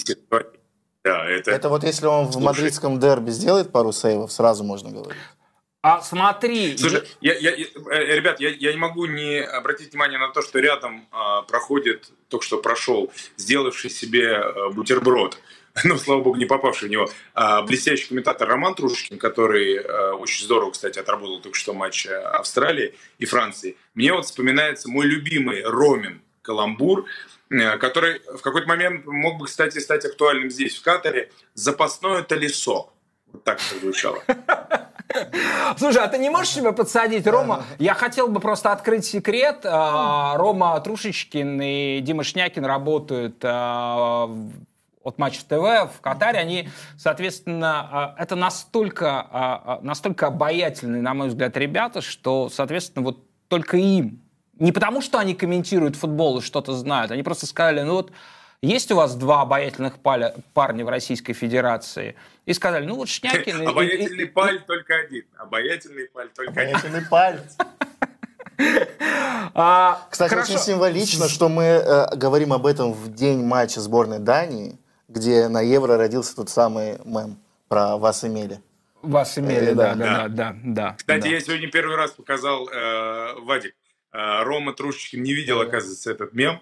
Да, это... Это вот если он в Слушай. мадридском дерби сделает пару сейвов, сразу можно говорить. А смотри, Слушай, я, я, я- э, ребят, я, я не могу не обратить внимание на то, что рядом а, проходит, только что прошел, сделавший себе э, бутерброд, (laughs) ну, слава богу, не попавший в него, а, блестящий комментатор Роман Трушечкин, который э, очень здорово, кстати, отработал только что матч э, Австралии и Франции. Мне вот вспоминается мой любимый Ромин Каламбур, э, который в какой-то момент мог бы, кстати, стать актуальным здесь, в Катаре. Запасное колесо. Вот так это звучало. (laughs) (laughs) Слушай, а ты не можешь себя подсадить, Рома? Я хотел бы просто открыть секрет. А, Рома Трушечкин и Дима Шнякин работают а, от Матч ТВ в Катаре. Они, соответственно, а, это настолько, настолько обаятельные, на мой взгляд, ребята, что, соответственно, вот только им. Не потому, что они комментируют футбол и что-то знают. Они просто сказали, ну вот есть у вас два обаятельных паля- парня в Российской Федерации? И сказали, ну вот Шнякин... Обаятельный паль только один. Обаятельный паль только один. Обаятельный палец. (laughs) А, Кстати, хорошо. очень символично, что мы э, говорим об этом в день матча сборной Дании, где на Евро родился тот самый мем про вас имели. Вас имели, Э, да, да. да, да, да, да. Кстати, Да. я сегодня первый раз показал э, Вадик. э, Рома Трушечкин не видел, оказывается, этот мем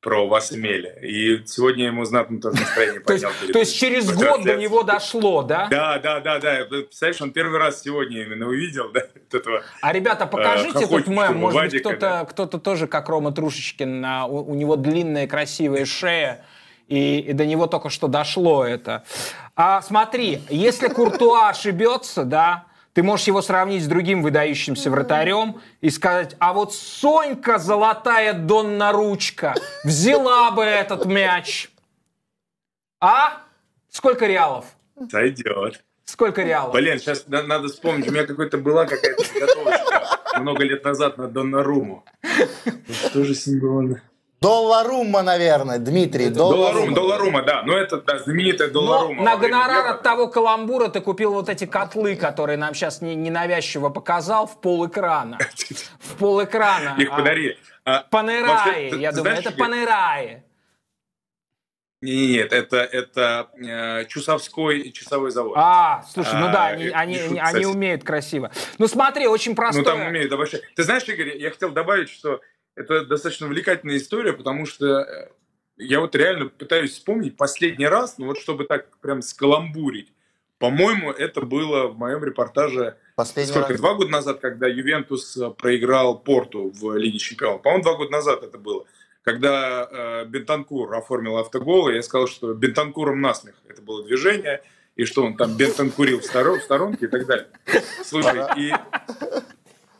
про вас имели. И сегодня ему знатно тоже настроение (laughs) поднял. то есть через год до него дошло, да? Да, да, да, да. Представляешь, он первый раз сегодня именно увидел, да, (laughs) этого. А, ребята, покажите этот хохочущего мем. Может быть, кто-то кто тоже, как Рома Трушечкин, а, у, у него длинная красивая шея, и, и до него только что дошло это. А смотри, если Куртуа ошибется, да, ты можешь его сравнить с другим выдающимся вратарем и сказать, а вот Сонька золотая Донна ручка взяла бы этот мяч. А? Сколько реалов? Сойдет. Сколько реалов? Блин, сейчас надо вспомнить. У меня какой-то была какая-то подготовочка много лет назад на Доннаруму. Что же с ним было? Долларума, наверное, Дмитрий. Долларума, Долларума, да. Ну, это да, знаменитая Долларума. на гонорар от того каламбура ты купил вот эти котлы, которые нам сейчас не, ненавязчиво показал в пол экрана. (laughs) В пол экрана. Их подарили. А, Панераи, вообще, я думаю, это панераи. Не, нет, это, это э, Чусовской часовой завод. А, слушай, ну да, А, они, не они, шутка, они кстати. умеют красиво. Ну смотри, очень Ну, простое. там умеют обобщать. Ты знаешь, Игорь, я хотел добавить, что это достаточно увлекательная история, потому что э, я вот реально пытаюсь вспомнить последний раз, ну вот чтобы так прям скаламбурить. По-моему, это было в моем репортаже Последний сколько, раз. два года назад, когда Ювентус э, проиграл Порту в Лиге Чемпионов. По-моему, два года назад это было. Когда э, Бентанкур оформил автогол, и я сказал, что Бентанкуром насмех. Это было движение, и что он там Бентанкурил в, сторо- в сторонке и так далее. Слушай, и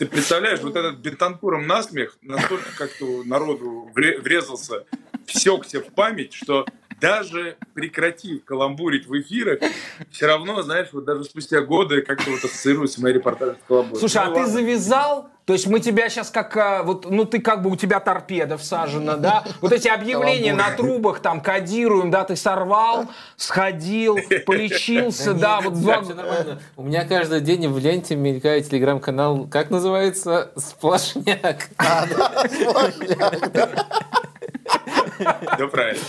ты представляешь, вот этот Бентанкуром насмех настолько как-то народу вре- врезался, всекся в память, что даже прекратив каламбурить в эфирах, все равно, знаешь, вот даже спустя годы как-то вот ассоциируется мои репортажи с каламбуром. Слушай, а Ну, ты ладно. завязал? То есть мы тебя сейчас как, а, вот, ну ты как бы у тебя торпеда всажена, да? Вот эти объявления на трубах там кодируем, да, ты сорвал, сходил, полечился, да, вот два... У меня каждый день в ленте мелькает телеграм-канал, как называется? Сплошняк. Да, правильно.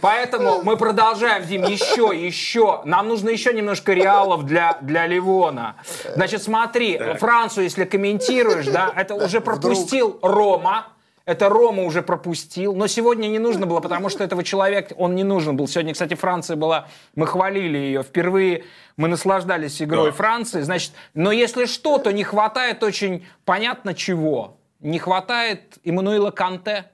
Поэтому мы продолжаем, Дим, еще, еще. Нам нужно еще немножко реалов для, для Ливона. Значит, смотри, Францию, если комментируешь, да, это уже пропустил Рома. Это Рома уже пропустил, но сегодня не нужно было, потому что этого человека, он не нужен был. Сегодня, кстати, Франция была, мы хвалили ее, впервые мы наслаждались игрой Да. Франции, значит, но если что, то не хватает очень понятно чего. Не хватает Эммануила Канте.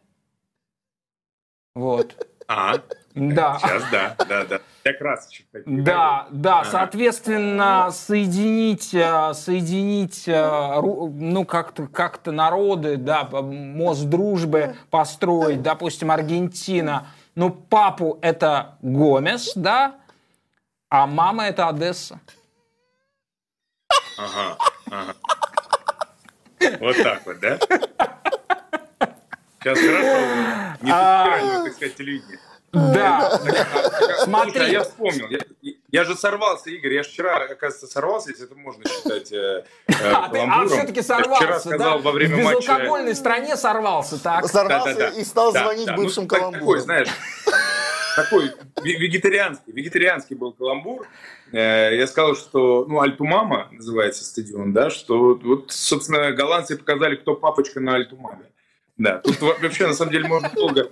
Вот. А, Да. сейчас да, да, да. Я красочек. Да, да, Ага. соответственно, соединить, э, соединить, э, ну, как-то как народы, да, мост дружбы построить, допустим, Аргентина, ну, папу это Гомес, да, а мама это Одесса. Ага, ага. Вот так вот, да? Сейчас хорошо. Не центральное, так сказать, телевидение. Да, а смотри. я вспомнил. Я, же сорвался, Игорь. Я же вчера, оказывается, сорвался, если это можно считать э, (laughs) э, А, ты, а все-таки Я вчера сорвался, сказал да? во время В матча... безалкогольной стране сорвался, так? Сорвался и стал Да, звонить да. Ну, бывшим так- Такой, знаешь, такой вегетарианский, вегетарианский был каламбур. Э, я сказал, что, ну, Альтумама называется стадион, да, что вот, собственно, голландцы показали, кто папочка на Альтумаме. Да, тут вообще, на самом деле, можно долго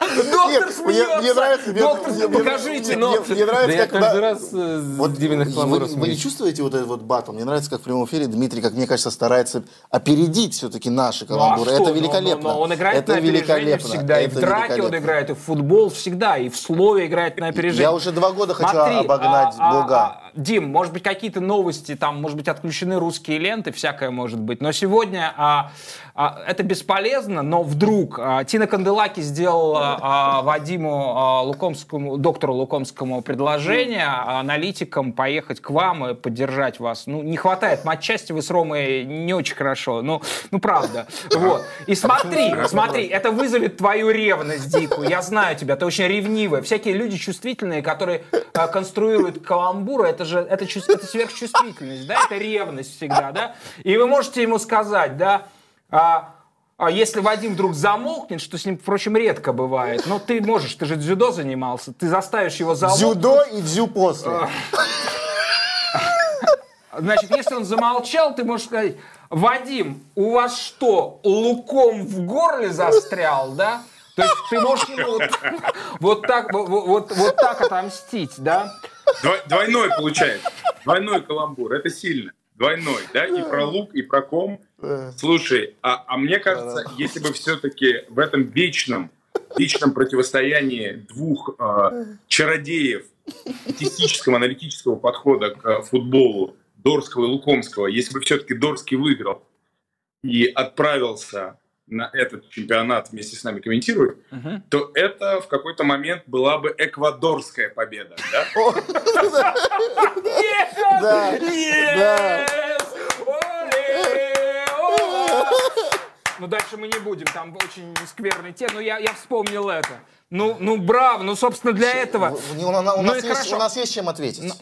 Доктор мне, мне нравится, Доктор, мне, покажите, мне, мне, мне нравится, да как я каждый раз э, вот, вы, вы не чувствуете вот этот вот батл? Мне нравится, как в прямом эфире Дмитрий, как мне кажется, старается опередить все-таки наши каламбуры. Ну, а это что? великолепно. Но, но, но он играет это на опережение великолепно. всегда. это и в драке он играет, и в футбол всегда, и в слове играет на опережение. Я уже два года хочу Смотри, обогнать а, Бога. А, а, Дим, может быть, какие-то новости, там, может быть, отключены русские ленты, всякое может быть. Но сегодня а, а, это бесполезно, но вдруг а, Тина Канделаки сделала а, Вадиму а, Лукомскому, доктору Лукомскому предложение а, аналитикам поехать к вам и поддержать вас. Ну, не хватает матчасти, вы с Ромой не очень хорошо. Ну, ну правда. Вот. И смотри, смотри, это вызовет твою ревность дикую. Я знаю тебя, ты очень ревнивая. Всякие люди чувствительные, которые а, конструируют каламбуры, это же это, это сверхчувствительность, да, это ревность всегда, да. И вы можете ему сказать, да, а, а если Вадим вдруг замолкнет, что с ним, впрочем, редко бывает, но ты можешь, ты же дзюдо занимался, ты заставишь его замолкнуть. Дзюдо и дзю после. Значит, если он замолчал, ты можешь сказать, Вадим, у вас что, луком в горле застрял, да? То есть ты можешь ему вот, (laughs) вот так, вот, вот так отомстить, да? Двой- Двойной получается. Двойной каламбур. Это сильно. Двойной, да? И про лук, и про ком. Слушай, а, а мне кажется, если бы все-таки в этом вечном, вечном противостоянии двух э, чародеев статистического, аналитического подхода к э, футболу Дорского и Лукомского, если бы все-таки Дорский выиграл и отправился на этот чемпионат вместе с нами комментировать, то это в какой-то момент была бы эквадорская победа. Да? (laughs) Да, да. Ну, дальше мы не будем, там очень скверный тем, но я, я вспомнил это. Ну, ну, браво, ну, собственно, для этого. У, у- у нас Ну и есть, хорошо. у нас есть чем ответить.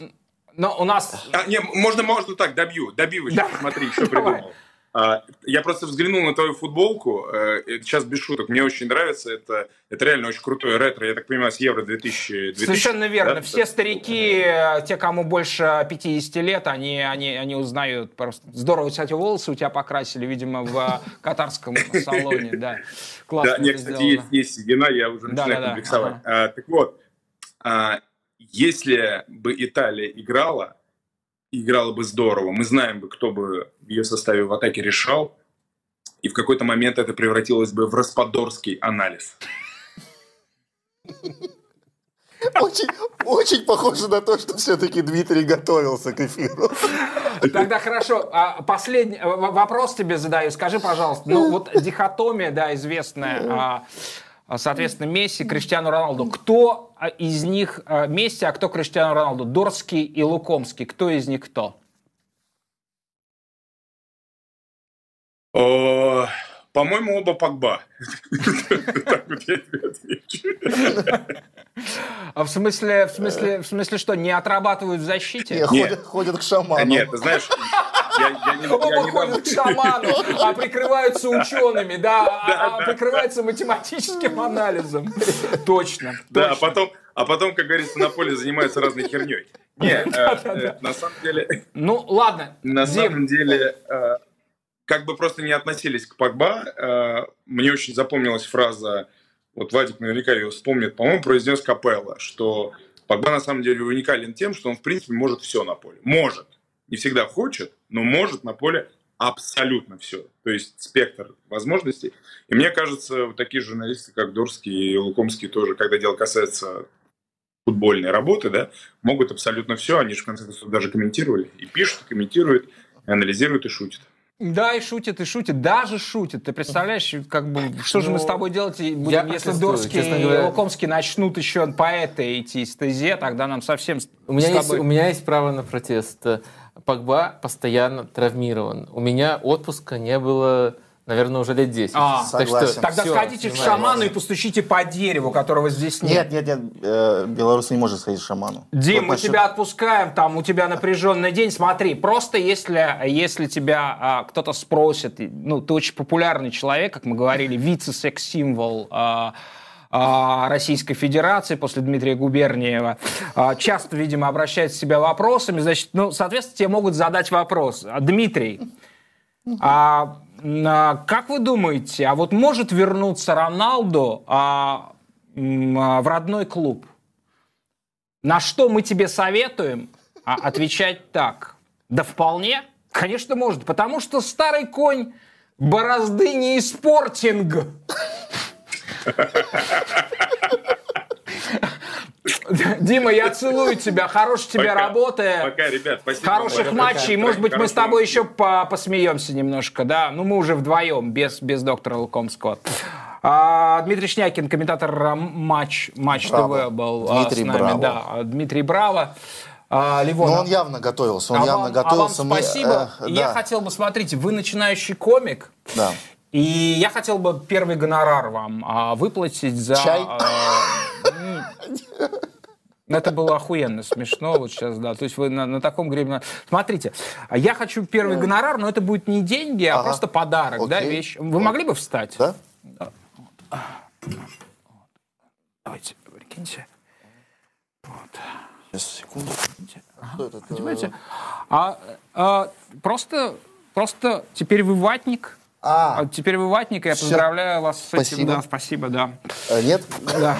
Но у нас... А, не, можно, можно так, добью, добью Да. сейчас, смотри, что придумал. А, я просто взглянул на твою футболку, э, сейчас без шуток, мне очень нравится, это, это реально очень крутое ретро, я так понимаю, с Евро 2000. 2000 Совершенно верно. да? Все старики, э, те, кому больше 50 лет, они, они, они узнают просто. Здорово, кстати, волосы у тебя покрасили, видимо, в э, (laughs) катарском салоне. Да, классно Да, нет, кстати, есть, есть седина, я уже начинаю комплексовать. А, так вот, а, если бы Италия играла, играла бы здорово, мы знаем бы, кто бы в ее составе в атаке решал, и в какой-то момент это превратилось бы в распадорский анализ. Очень, очень похоже на то, что все-таки Дмитрий готовился к эфиру. Тогда хорошо. А, Последний вопрос тебе задаю. Скажи, пожалуйста, ну вот дихотомия, да, известная, а, а, соответственно, Месси, Криштиану Роналду. Кто из них Месси, а кто Криштиану Роналду? Дорский и Лукомский. Кто из них кто? По-моему, оба Погба. А в смысле, в смысле, в смысле что, не отрабатывают в защите? Не, Нет. ходят, к шаману. Нет, знаешь, я, я не, я Оба ходят к шаману, а прикрываются учеными, да, а- а прикрываются математическим анализом. Точно. Да, а потом, а потом, как говорится, на поле занимаются разной херней. Не, э, э, на самом деле, Ну, ладно, на Дим, самом деле, э, как бы просто не относились к Погба, э, мне очень запомнилась фраза, вот Вадик наверняка ее вспомнит, по-моему, произнес Капелла, что Погба на самом деле уникален тем, что он, в принципе, может все на поле. Может. Не всегда хочет, но может на поле абсолютно все. То есть спектр возможностей. И мне кажется, вот такие журналисты, как Дорский и Лукомский тоже, когда дело касается футбольной работы, да, могут абсолютно все. Они же, в конце концов, даже комментировали. И пишут, и комментируют, и анализируют, и шутят. Да, и шутит, и шутит, даже шутит. Ты представляешь, как бы, что же мы с тобой делать будем, если Дорский и говоря. Лукомский начнут еще по этой идти стезе, тогда нам совсем У меня, с есть, тобой- у меня есть право на протест. Погба постоянно травмирован. У меня отпуска не было, наверное, уже лет 10. А, Согласен. Тогда всё, сходите к шаману и постучите по дереву, которого здесь нет. Нет, нет, нет, э, белорус не может сходить к шаману. Дим, Вот мы насчет- тебя отпускаем, там у тебя напряженный день. Смотри, просто если, если тебя а, кто-то спросит, ну, ты очень популярный человек, как мы говорили, вице-секс-символ а, а, Российской Федерации, после Дмитрия Губерниева, а, часто, видимо, обращает себя вопросами. Значит, ну, соответственно, тебе могут задать вопрос. Дмитрий, а, а, как вы думаете, а вот может вернуться Роналду а, а, в родной клуб? На что мы тебе советуем? А отвечать так. Да вполне. Конечно, может. Потому что старый конь борозды не из спортинг. (laughs) (laughs) Дима, я целую тебя. Хорошей тебе Пока. работы. Пока, ребят, спасибо. Хороших вам. матчей. Пока. Может быть, мы с тобой еще по- посмеемся немножко, да? Ну, мы уже вдвоем, без, без доктора Лукомского. А, Дмитрий Шнякин, комментатор а, матч, матч Браво. ТВ был а, Дмитрий с нами. Браво. Да, Дмитрий Браво. А, Ливон, Но а- он явно готовился, он а явно вам, готовился. А вам Мы, спасибо. э, Я да, хотел бы, смотрите, вы начинающий комик, да. И я хотел бы первый гонорар вам а, выплатить за... Чай? а, это было охуенно смешно вот сейчас, да. То есть вы на, на таком гребне... Смотрите, я хочу первый гонорар, но это будет не деньги, а Ага. просто подарок, да, Окей. вещь. Вы могли бы встать? Да? Давайте, прикиньте. Сейчас, секунду. Это? Понимаете? А, а, просто, просто теперь вы ватник. А, А теперь вы ватник, и я Всё. поздравляю вас с этим. Спасибо. Да, спасибо, да. э, нет? Да,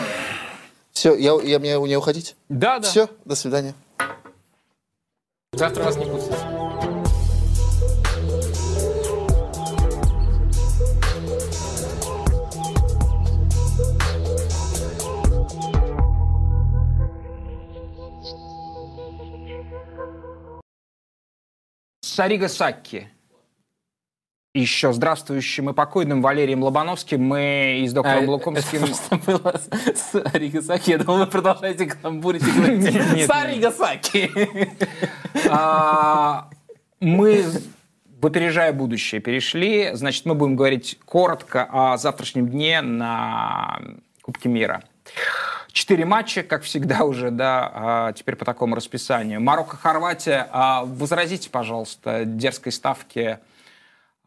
Все, я, я, мне не уходить? да. да. Все, до свидания. Завтра вас не пустят. Сарига Сакки. Еще здравствующим и покойным Валерием Лобановским мы и с доктором А, Лукомским... Это просто было с, с Аригасаки. Я думал, вы продолжаете каламбурить и (laughs) говорить с Аригасаки. А, Мы, в опережая будущее, перешли. Значит, мы будем говорить коротко о завтрашнем дне на Кубке мира. Четыре матча, как всегда уже, да, а, теперь по такому расписанию. Марокко-Хорватия. А, Возразите, пожалуйста, дерзкой ставке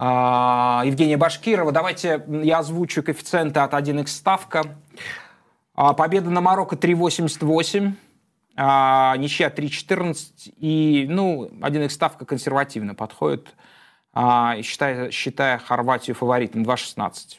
Евгения Башкирова. Давайте я озвучу коэффициенты от 1х ставка. А, Победа на Марокко 3,88. А, ничья 3,14. И, ну, 1х ставка консервативно подходит, а, считая, считая Хорватию фаворитом 2,16.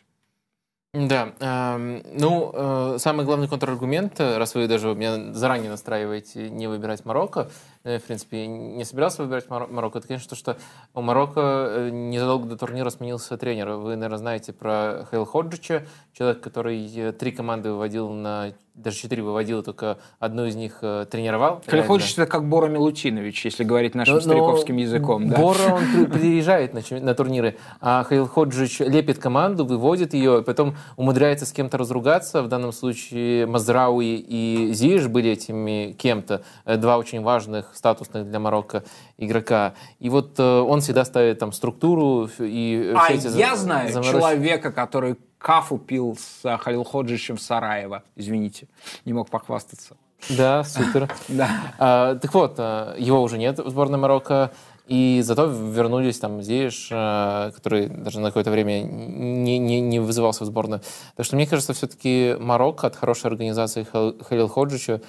Да, эм, ну, э, самый главный контраргумент, э, раз вы даже меня заранее настраиваете не выбирать Марокко, в принципе, не собирался выбирать Маро- Марокко, это, конечно, то, что у Марокко э, незадолго до турнира сменился тренер. Вы, наверное, знаете про Хейл Ходжича, человек, который э, три команды выводил на... Даже четыре выводил, только одну из них э, тренировал. реально. Хочешь, это как Бора Милутинович, если говорить нашим Ну, но стариковским языком. Да? Бора, он (laughs) при- приезжает на, на турниры, а Хейл Ходжич лепит команду, выводит ее, и потом умудряется с кем-то разругаться. В данном случае Мазрауи и Зиш были этими кем-то. Э, Два очень важных, статусных для Марокко игрока. И вот э, он всегда ставит там структуру и А все эти я знаю заморочки. человека, который кафу пил с а, Халил Ходжичем в Сараево. Извините, не мог похвастаться. Да, супер. (laughs) Да. А, так вот, а, его уже нет в сборной Марокко, и зато вернулись там Зиеш, а, который даже на какое-то время не, не, не вызывался в сборную. Так что мне кажется, все-таки Марокко от хорошей организации Хал- Халил Ходжича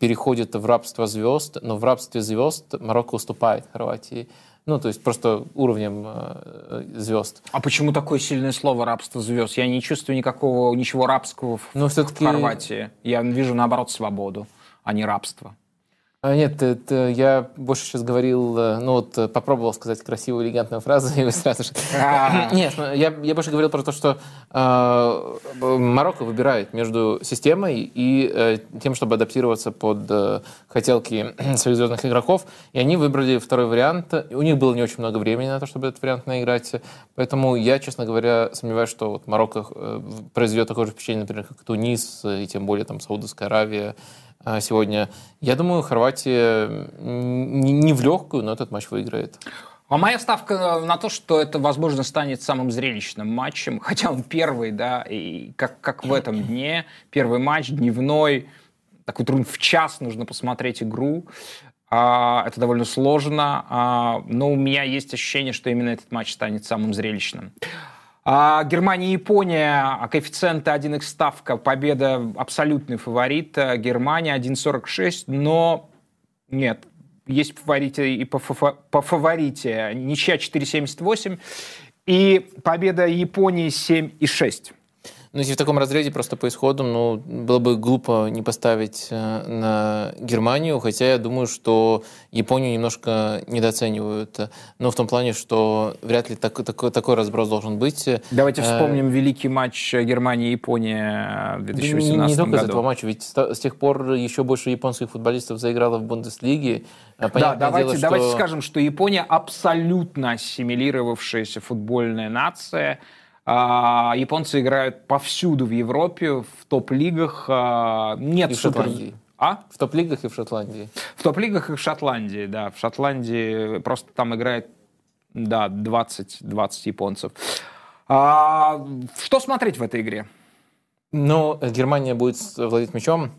переходит в рабство звезд, но в рабстве звезд Марокко уступает Хорватии. Ну, то есть просто уровнем а, звезд. А почему такое сильное слово «рабство звезд»? Я не чувствую никакого, ничего рабского в, Но в все-таки Хорватии. Я вижу, наоборот, свободу, а не рабство. А, Нет, это я больше сейчас говорил, э, ну вот э, попробовал сказать красивую, элегантную фразу, (laughs) и вы сразу же... А. (laughs) Нет, ну, я, я больше говорил про то, что э, Марокко выбирает между системой и э, тем, чтобы адаптироваться под э, хотелки (clears throat) своих звездных игроков, и они выбрали второй вариант. У них было не очень много времени на то, чтобы этот вариант наиграть, поэтому я, честно говоря, сомневаюсь, что вот Марокко э, произведет такое же впечатление, например, как Тунис, э, и тем более там Саудовская Аравия, сегодня. Я думаю, Хорватия не в легкую, но этот матч выиграет. А моя ставка на то, что это, возможно, станет самым зрелищным матчем, (laughs) хотя он первый, да, и как, как в этом дне, первый матч, дневной, такой трудно в час нужно посмотреть игру. А, это довольно сложно, а, но у меня есть ощущение, что именно этот матч станет самым зрелищным. А Германия и Япония, а коэффициенты 1х ставка, победа абсолютный фаворит. А Германия 1.46, но нет, есть фаворите и по, фа- по фаворите. Ничья 4.78 и победа Японии 7.6. Ну, если в таком разрезе просто по исходу, ну, было бы глупо не поставить э, на Германию, хотя я думаю, что Японию немножко недооценивают. Но в том плане, что вряд ли так, такой, такой разброс должен быть. Давайте Э, вспомним великий матч Германии и Японии в Не, 2018 не только из году. этого матча, ведь с тех пор еще больше японских футболистов заиграло в Бундеслиге. А, Да, понятное давайте, дело, что- давайте скажем, что Япония абсолютно ассимилировавшаяся футбольная нация. А, Японцы играют повсюду в Европе, в топ-лигах. А, Нет И в супер... Шотландии. А? В топ-лигах и в Шотландии. В топ-лигах и в Шотландии, да. В Шотландии просто там играет, да, 20, 20 японцев. А, что смотреть в этой игре? Но Германия будет владеть мячом.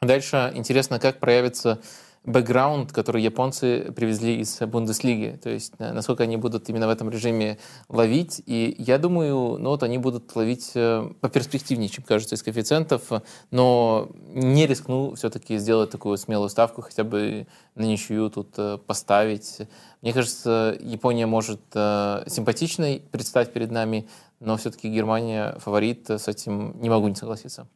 Дальше интересно, как проявится бэкграунд, который японцы привезли из Бундеслиги. То есть, насколько они будут именно в этом режиме ловить. И я думаю, ну вот они будут ловить э, поперспективнее, чем кажется, из коэффициентов. Но не рискну все-таки сделать такую смелую ставку, хотя бы на ничью тут э, поставить. Мне кажется, Япония может э, симпатичной предстать перед нами, но все-таки Германия фаворит, с этим не могу не согласиться.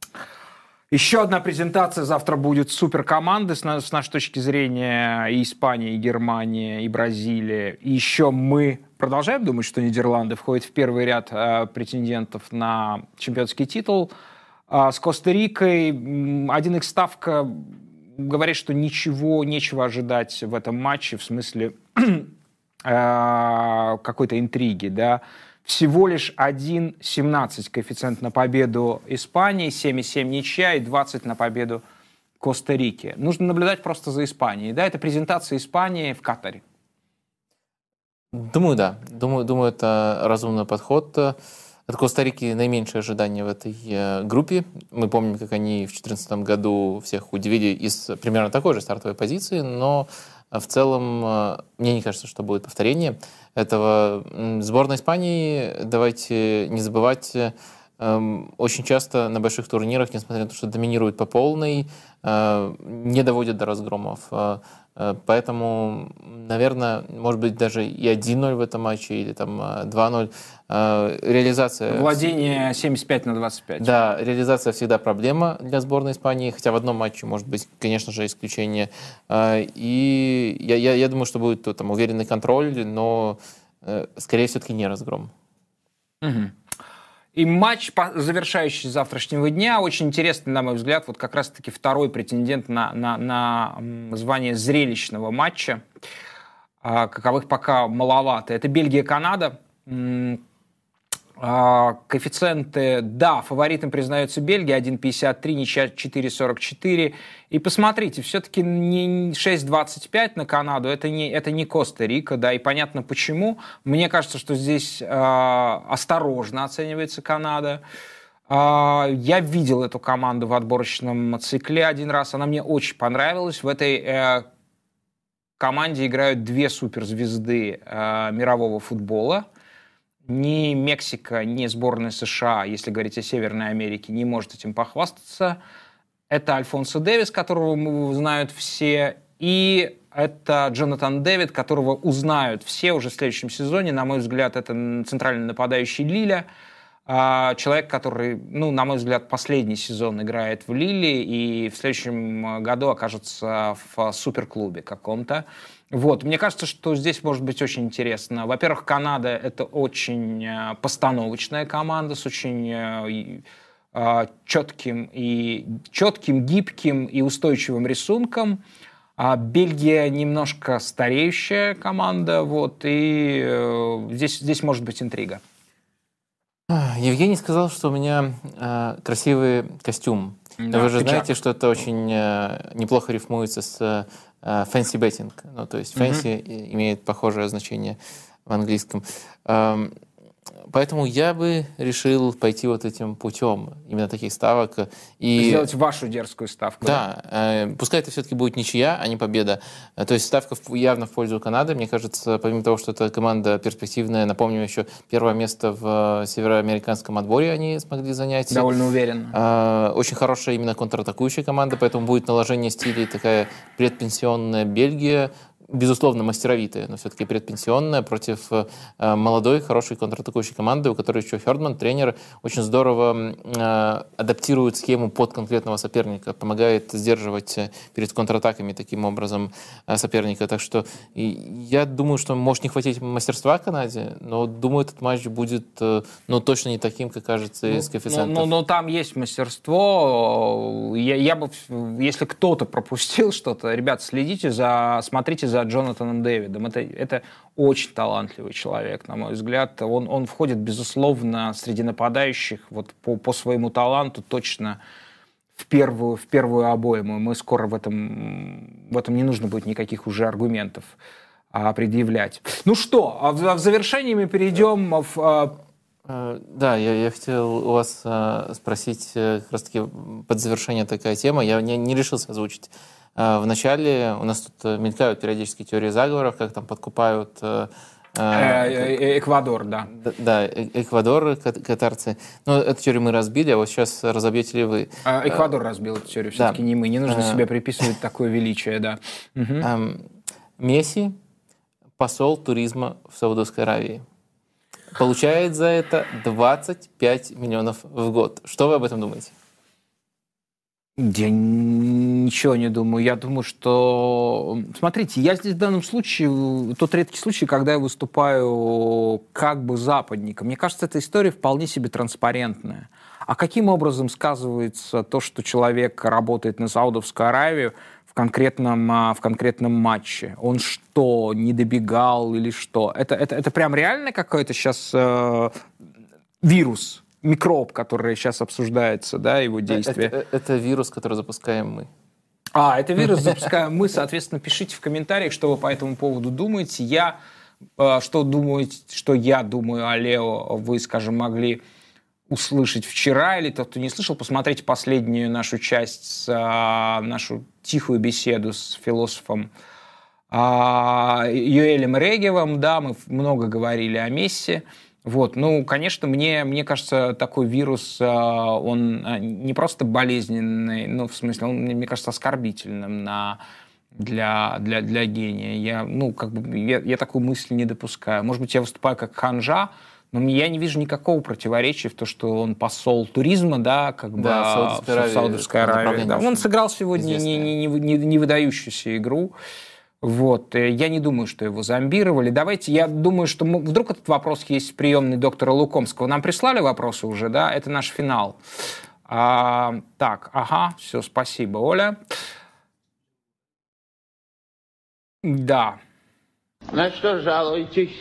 Еще одна презентация завтра будет суперкоманды с, на- с нашей точки зрения и Испания, и Германия, и Бразилия. И еще мы продолжаем думать, что Нидерланды входят в первый ряд э, претендентов на чемпионский титул. А с Коста-Рикой м, один их ставка говорит, что ничего, нечего ожидать в этом матче, в смысле (clears throat) э, какой-то интриги, да. Всего лишь 1,17 коэффициент на победу Испании, 7,7 ничья и 20 на победу Коста-Рики. Нужно наблюдать просто за Испанией. Да, это презентация Испании в Катаре. Думаю, да. Думаю, думаю, это разумный подход. От Коста-Рики наименьшее ожидание в этой э, группе. Мы помним, как они в 2014 году всех удивили из примерно такой же стартовой позиции, но в целом э, мне не кажется, что будет повторение этого. Сборная Испании, давайте не забывать, э, эм, очень часто на больших турнирах, несмотря на то, что доминирует по полной, э, не доводят до разгромов. Э, э, Поэтому, наверное, может быть, даже и 1-0 в этом матче, или там э, 2-0. Э, Реализация... Владение 75 на 25. Да, реализация всегда проблема для сборной Испании, хотя в одном матче может быть, конечно же, исключение. И я, я, я думаю, что будет э, там уверенный контроль, но э, скорее все-таки не разгром. Мгм. И матч, завершающий завтрашнего дня, очень интересный, на мой взгляд, вот как раз-таки второй претендент на, на, на звание зрелищного матча, а, каковых пока маловато. Это Бельгия-Канада. А, Коэффициенты, да, фаворитом признается Бельгия, 1,53, ничья 4,44. И посмотрите, все-таки не 6,25 на Канаду, это не, это не Коста-Рика, да, и понятно почему. Мне кажется, что здесь а, осторожно оценивается Канада. А, Я видел эту команду в отборочном цикле один раз, она мне очень понравилась. В этой э, команде играют две суперзвезды э, мирового футбола. Ни Мексика, ни сборная США, если говорить о Северной Америке, не может этим похвастаться. Это Альфонсо Дэвис, которого знают все, и это Джонатан Дэвид, которого узнают все уже в следующем сезоне. На мой взгляд, это центральный нападающий Лиля. А, Человек, который, ну, на мой взгляд, последний сезон играет в Лиле и в следующем году окажется в суперклубе каком-то. Вот, мне кажется, что здесь может быть очень интересно. Во-первых, Канада — это очень э, постановочная команда с очень э, и, э, четким и четким, гибким и устойчивым рисунком. А Бельгия немножко стареющая команда, вот, и э, здесь, здесь может быть интрига. Евгений сказал, что у меня э, красивый костюм. Да, Вы же пиджак. знаете, что это очень э, неплохо рифмуется с fancy betting. Ну, то есть fancy и- имеет похожее значение в английском. Поэтому я бы решил пойти вот этим путем, именно таких ставок. И... Сделать вашу дерзкую ставку. Да, э, пускай это все-таки будет ничья, а не победа. Э, то есть ставка явно в пользу Канады. Мне кажется, помимо того, что эта команда перспективная, напомню еще первое место в э, североамериканском отборе они смогли занять. Довольно уверенно. Э, Очень хорошая именно контратакующая команда, поэтому будет наложение стилей такая предпенсионная Бельгия, безусловно, мастеровитая, но все-таки предпенсионная против э, молодой, хорошей контратакующей команды, у которой еще Хердман, тренер, очень здорово э, адаптирует схему под конкретного соперника, помогает сдерживать э, перед контратаками таким образом соперника. Так что я думаю, что может не хватить мастерства Канаде, но думаю, этот матч будет ну, точно не таким, как кажется из Ну, коэффициентов. ну, ну, там есть мастерство. Я, я бы, если кто-то пропустил что-то, ребят, следите за, смотрите за Джонатаном Дэвидом. Это, это очень талантливый человек, на мой взгляд. Он, он входит, безусловно, среди нападающих вот по, по своему таланту точно в первую, в первую обойму. Мы скоро в этом, в этом не нужно будет никаких уже аргументов а, предъявлять. Ну что, а в, в завершении мы перейдем в а, Э, Да, я, я хотел у вас э, спросить э, как раз-таки под завершение такая тема. Я не, не решился озвучить. Э, Вначале у нас тут э, мелькают периодически теории заговоров, как там подкупают э, э, Эквадор, да. Да, Эквадор, кат- катарцы. Ну, эту теорию мы разбили, а вот сейчас разобьете ли вы? А, Эквадор разбил эту теорию, все-таки да. не мы. Не нужно себе приписывать такое величие, да. Эм, Месси посол туризма в Саудовской Аравии. Получает за это 25 миллионов в год. Что вы об этом думаете? Я ничего не думаю. Я думаю, что... Смотрите, я здесь в данном случае, тот редкий случай, когда я выступаю как бы западником. Мне кажется, эта история вполне себе транспарентная. А каким образом сказывается то, что человек работает на Саудовскую Аравию в конкретном, а, в конкретном матче? Он что, не добегал или что? Это, это, это прям реально какой-то сейчас э, вирус, микроб, который сейчас обсуждается, да, его действие? Это, это вирус, который запускаем мы. А, это вирус (laughs) запускаем мы, соответственно, пишите в комментариях, что вы по этому поводу думаете. Я, э, что думаете, что я думаю о Лео, вы, скажем, могли услышать вчера, или тот, кто не слышал, посмотрите последнюю нашу часть, а, нашу тихую беседу с философом а, Юэлем Регевым, да, мы много говорили о Месси. Вот, ну, конечно, мне, мне кажется, такой вирус, а, он а, не просто болезненный, ну, в смысле, он, мне кажется, оскорбительным на, для, для, для гения. Я, ну, как бы, я, я такую мысль не допускаю. Может быть, я выступаю как ханжа, но я не вижу никакого противоречия в то, что он посол туризма, да, как бы Да, Саудовской Аравии. да. Он сыграл сегодня не, не, не, не, не выдающуюся игру. Вот. э, Я не думаю, что его зомбировали. Давайте, я думаю, что мы- вдруг этот вопрос есть в приемной доктора Лукомского. Нам прислали вопросы уже, да? Это наш финал. А, так, ага, все, спасибо, Оля. Да. На что жалуетесь?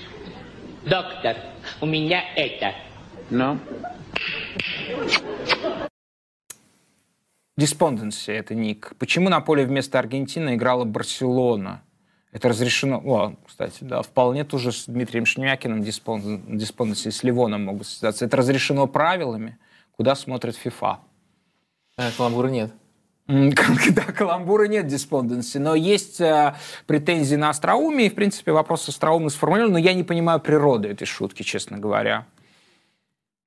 Доктор, у меня это. Ну? Диспонденси это ник. Почему на поле вместо Аргентины играла Барселона? Это разрешено... О, кстати, да, вполне тоже с Дмитрием Шемякиным диспонденси с Ливоном могут связаться. Это разрешено правилами, куда смотрит ФИФА. Э, Каламбура нет. (laughs) Да, каламбура нет диспонденси, но есть э, претензии на остроумие, и, в принципе, вопрос остроумно сформулирован, но я не понимаю природы этой шутки, честно говоря.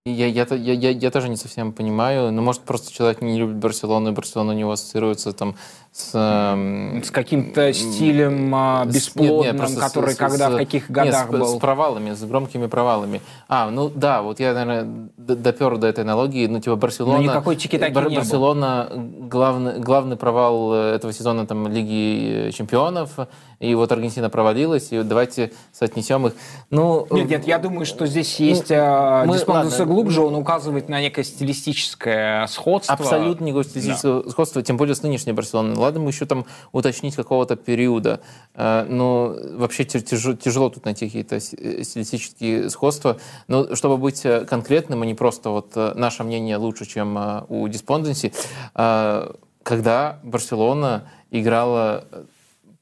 Я, я, я, я, я тоже не совсем понимаю, но может просто человек не любит Барселону, и Барселона у него ассоциируется там с... эм, С каким-то стилем нет, бесплодным, нет, просто с- который с- когда, с- в каких нет, годах с, был? с провалами, с громкими провалами. А, ну да, вот я, наверное, допер до этой аналогии. Ну, типа, Барселона... Но никакой тики-таки Бар- не было. Барселона главный, главный провал э, этого сезона там Лиги чемпионов, и вот Аргентина провалилась, и давайте соотнесем их. Ну, Нет, нет, я думаю, что здесь есть ну, диспонденси ладно. глубже, он указывает на некое стилистическое сходство. Абсолютно никакого стилистического сходства, тем более с нынешней Барселоной. Ладно, мы еще там уточнить какого-то периода, э, но вообще тя- тяжело, тяжело тут найти какие-то э, стилистические сходства. Но чтобы быть э, конкретным, а не просто вот э, наше мнение лучше, чем у Диспонденси, э, когда Барселона играла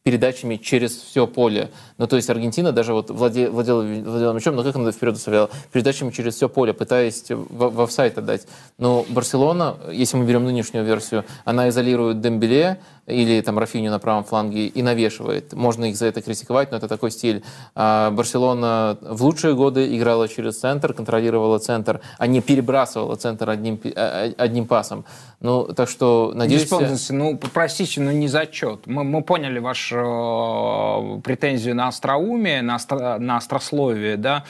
передачами через все поле. Ну, то есть Аргентина даже вот владе, владела, владела мячом, но как она вперед доставляла? Передачами через все поле, пытаясь в, в офсайд отдать. Но Барселона, если мы берем нынешнюю версию, она изолирует Дембеле или там Рафиню на правом фланге и навешивает. Можно их за это критиковать, но это такой стиль. А Барселона в лучшие годы играла через центр, контролировала центр, а не перебрасывала центр одним, а, а, одним пасом. Ну, так что, надеюсь... Ну, простите, но не зачет. Мы, мы поняли вашу э, претензию на остроумие, на, остро, на острословие, да,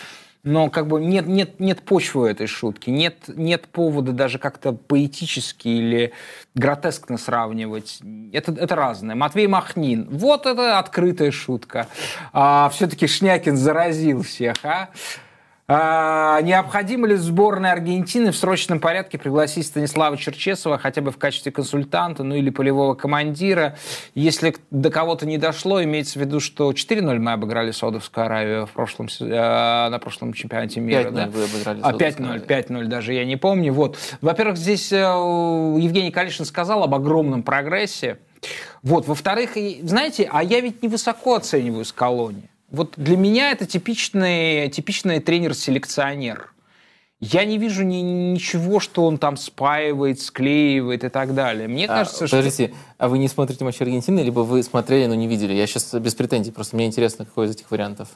но как бы нет, нет, нет почвы этой шутки, нет, нет повода даже как-то поэтически или гротескно сравнивать. Это, это разное. Матвей Махнин. Вот это открытая шутка. А, все-таки Шнякин заразил всех, а? А, необходимо ли сборной Аргентины в срочном порядке пригласить Станислава Черчесова хотя бы в качестве консультанта, ну или полевого командира? Если до кого-то не дошло, имеется в виду, что 4-0 мы обыграли Саудовскую Аравию в прошлом, э, на прошлом чемпионате мира. 5-0 да? вы обыграли А 5-0, 5-0 даже, я не помню. Вот. Во-первых, здесь э, Евгений Калишин сказал об огромном прогрессе. Вот. Во-вторых, знаете, а я ведь невысоко оцениваю Скалони. Вот для меня это типичный, типичный тренер-селекционер. Я не вижу ни, ничего, что он там спаивает, склеивает и так далее. Мне а, кажется, подождите, что... а вы не смотрите матч Аргентины, либо вы смотрели, но не видели? Я сейчас без претензий, просто мне интересно, какой из этих вариантов.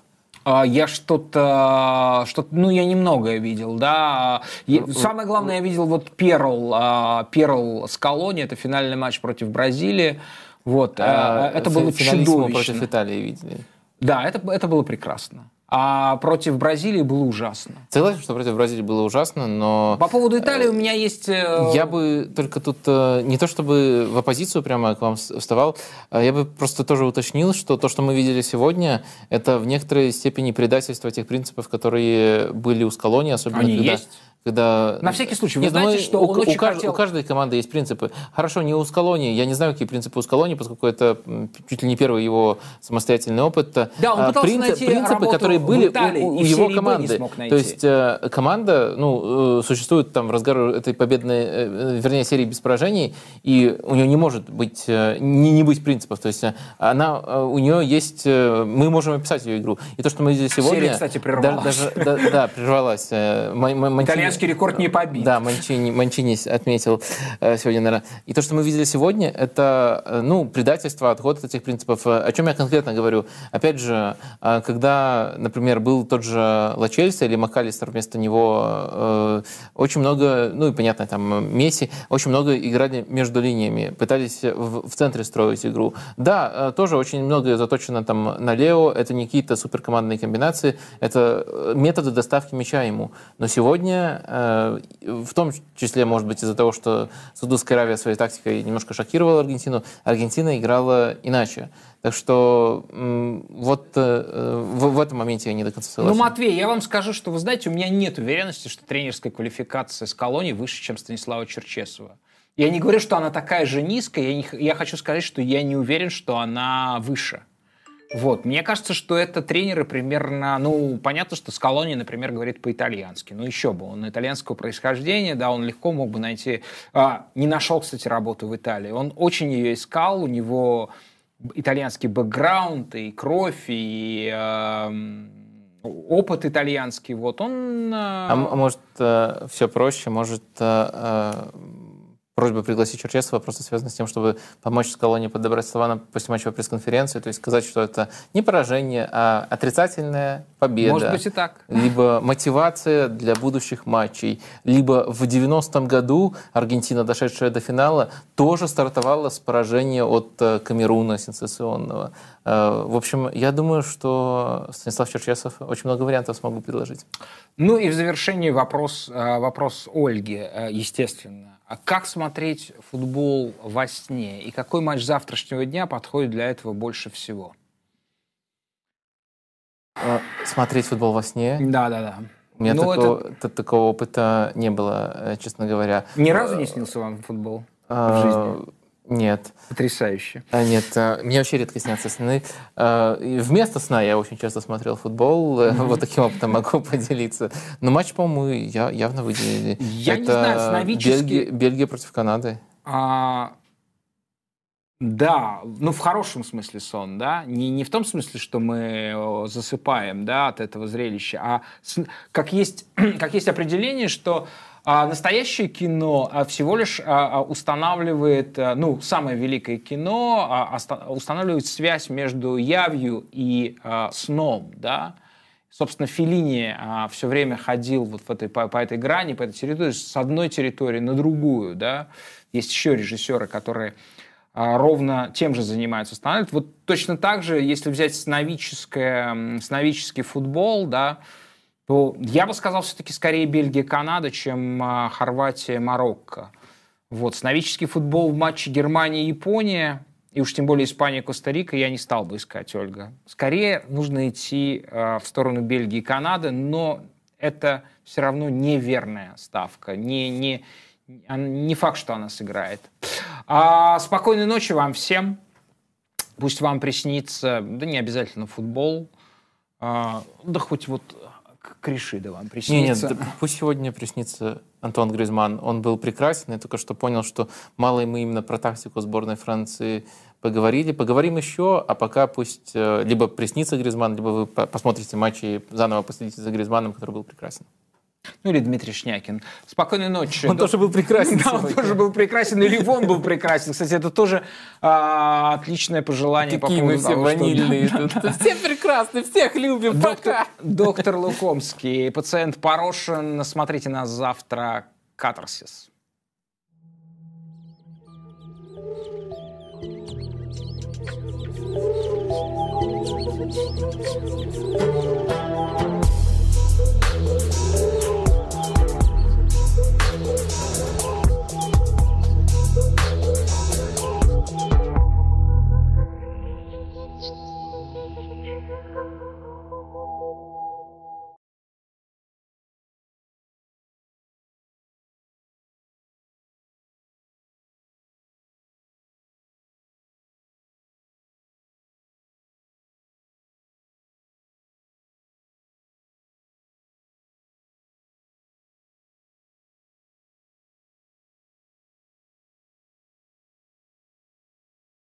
А, я что-то, что ну, я немногое видел, да. Я, ну, самое главное, я видел вот Перл, а, Перл с Колонией, это финальный матч против Бразилии. Вот, а, это было чудовищно. против Италии видели. Да, это, это было прекрасно. А против Бразилии было ужасно. Согласен, что против Бразилии было ужасно, но... По поводу Италии у меня есть... Э, я бы только тут э, не то чтобы в оппозицию прямо к вам вставал, а я бы просто тоже уточнил, что то, что мы видели сегодня, это в некоторой степени предательство тех принципов, которые были у Скалони, особенно Они когда... есть? Когда... На всякий случай, вы Нет, знаете, что у, он у, очень кажд... хотел... у каждой команды есть принципы. Хорошо, не у Скалони, я не знаю, какие принципы у Скалони, поскольку это чуть ли не первый его самостоятельный опыт. Да, он а, пытался Принцип, найти Принципы, которые были Италии, у, у его команды. То есть э, команда, ну, э, существует там в разгар этой победной, э, вернее, серии без поражений, и у нее не может быть, не, не быть принципов. То есть она, у нее есть, мы можем описать ее игру. И то, что мы видели сегодня... Серия, кстати, прервалась. Даже, да, да, прервалась. Итальянский рекорд не побит. Да, Манчини, Манчини отметил э, сегодня, наверное. И то, что мы видели сегодня, это, э, ну, предательство, отход от этих принципов. Э, о чем я конкретно говорю? Опять же, когда, например, был тот же Лачельса или Макалистер вместо него, очень много, ну и понятно, там Месси, очень много играли между линиями, пытались в, в центре строить игру. Да, тоже очень много заточено там на Лео, это не какие-то суперкомандные комбинации, это методы доставки мяча ему. Но сегодня в том числе, может быть, из-за того, что Саудовская Аравия своей тактикой немножко шокировала Аргентину, Аргентина играла иначе. Так что вот э, в, в этом моменте я не до конца согласен. Ну, Матвей, я вам скажу, что, вы знаете, у меня нет уверенности, что тренерская квалификация с колонией выше, чем Станислава Черчесова. Я не говорю, что она такая же низкая, я, не, я хочу сказать, что я не уверен, что она выше. Вот, мне кажется, что это тренеры примерно, ну, понятно, что Скалони, например, говорит по-итальянски, ну, еще бы, он итальянского происхождения, да, он легко мог бы найти, а, не нашел, кстати, работу в Италии, он очень ее искал, у него итальянский бэкграунд и кровь, и э, опыт итальянский, вот, он... Э... А, может, э, все проще, может... Э, просьба пригласить Черчесова просто связана с тем, чтобы помочь Скалоне подобрать слова на постматчевой пресс-конференции, то есть сказать, что это не поражение, а отрицательная победа. Может быть и так. Либо мотивация для будущих матчей. Либо в 90-м году Аргентина, дошедшая до финала, тоже стартовала с поражения от э, Камеруна сенсационного. Э, в общем, я думаю, что Станислав Черчесов очень много вариантов смогу предложить. Ну и в завершении вопрос, э, вопрос Ольги, естественно. А как смотреть футбол во сне? И какой матч завтрашнего дня подходит для этого больше всего? А, смотреть футбол во сне? Да, да, да. У меня ну, такого, это... такого опыта не было, э, честно говоря. Ни разу не снился вам футбол в жизни? Нет. Потрясающе. А, нет, а, мне вообще редко снятся сны. А, вместо сна я очень часто смотрел футбол, (laughs) mm-hmm. вот таким опытом могу (laughs) поделиться. Но матч, по-моему, я, явно выделили. Я Это не знаю, сновидческий... Бельгия, Бельгия против Канады. А... Да, ну в хорошем смысле сон, да, не, не в том смысле, что мы э, засыпаем, да, от этого зрелища, а с- как есть, (clears throat) как есть определение, что а, настоящее кино а, всего лишь а, а, устанавливает, ну, самое великое кино устанавливает связь между явью и сном, да. Собственно, Филини все время ходил вот в этой, по, по этой грани, по этой территории, с одной территории на другую, да. Есть еще режиссеры, которые ровно тем же занимаются, устанавливают. Вот точно так же, если взять сновидческое, м, сновидческий футбол, да, то я бы сказал все-таки скорее Бельгия-Канада, чем а, Хорватия-Марокко. Вот, сновидческий футбол в матче Германия-Япония, и уж тем более Испания-Коста-Рика, я не стал бы искать, Ольга. Скорее нужно идти а, в сторону Бельгии Канады, но это все равно неверная ставка. Не, не, не факт, что она сыграет. А, спокойной ночи вам всем. Пусть вам приснится, да не обязательно футбол, а, да хоть вот Кришида вам Не, нет, приснится. да пусть сегодня приснится Антуан Гризман. Он был прекрасен. Я только что понял, что мало мы именно про тактику сборной Франции поговорили. Поговорим еще, а пока пусть э, либо приснится Гризман, либо вы по- посмотрите матч и заново последите за Гризманом, который был прекрасен. Ну или Дмитрий Шнякин. Спокойной ночи. Он тоже был прекрасен Да, он сегодня. тоже был прекрасен, и Ливон был прекрасен. Кстати, это тоже а, отличное пожелание. Какие по мы поводу все того, что- ванильные тут. Все прекрасны, всех любим. Доктор, доктор Лукомский, пациент Порошин. Смотрите нас завтра. Катарсис.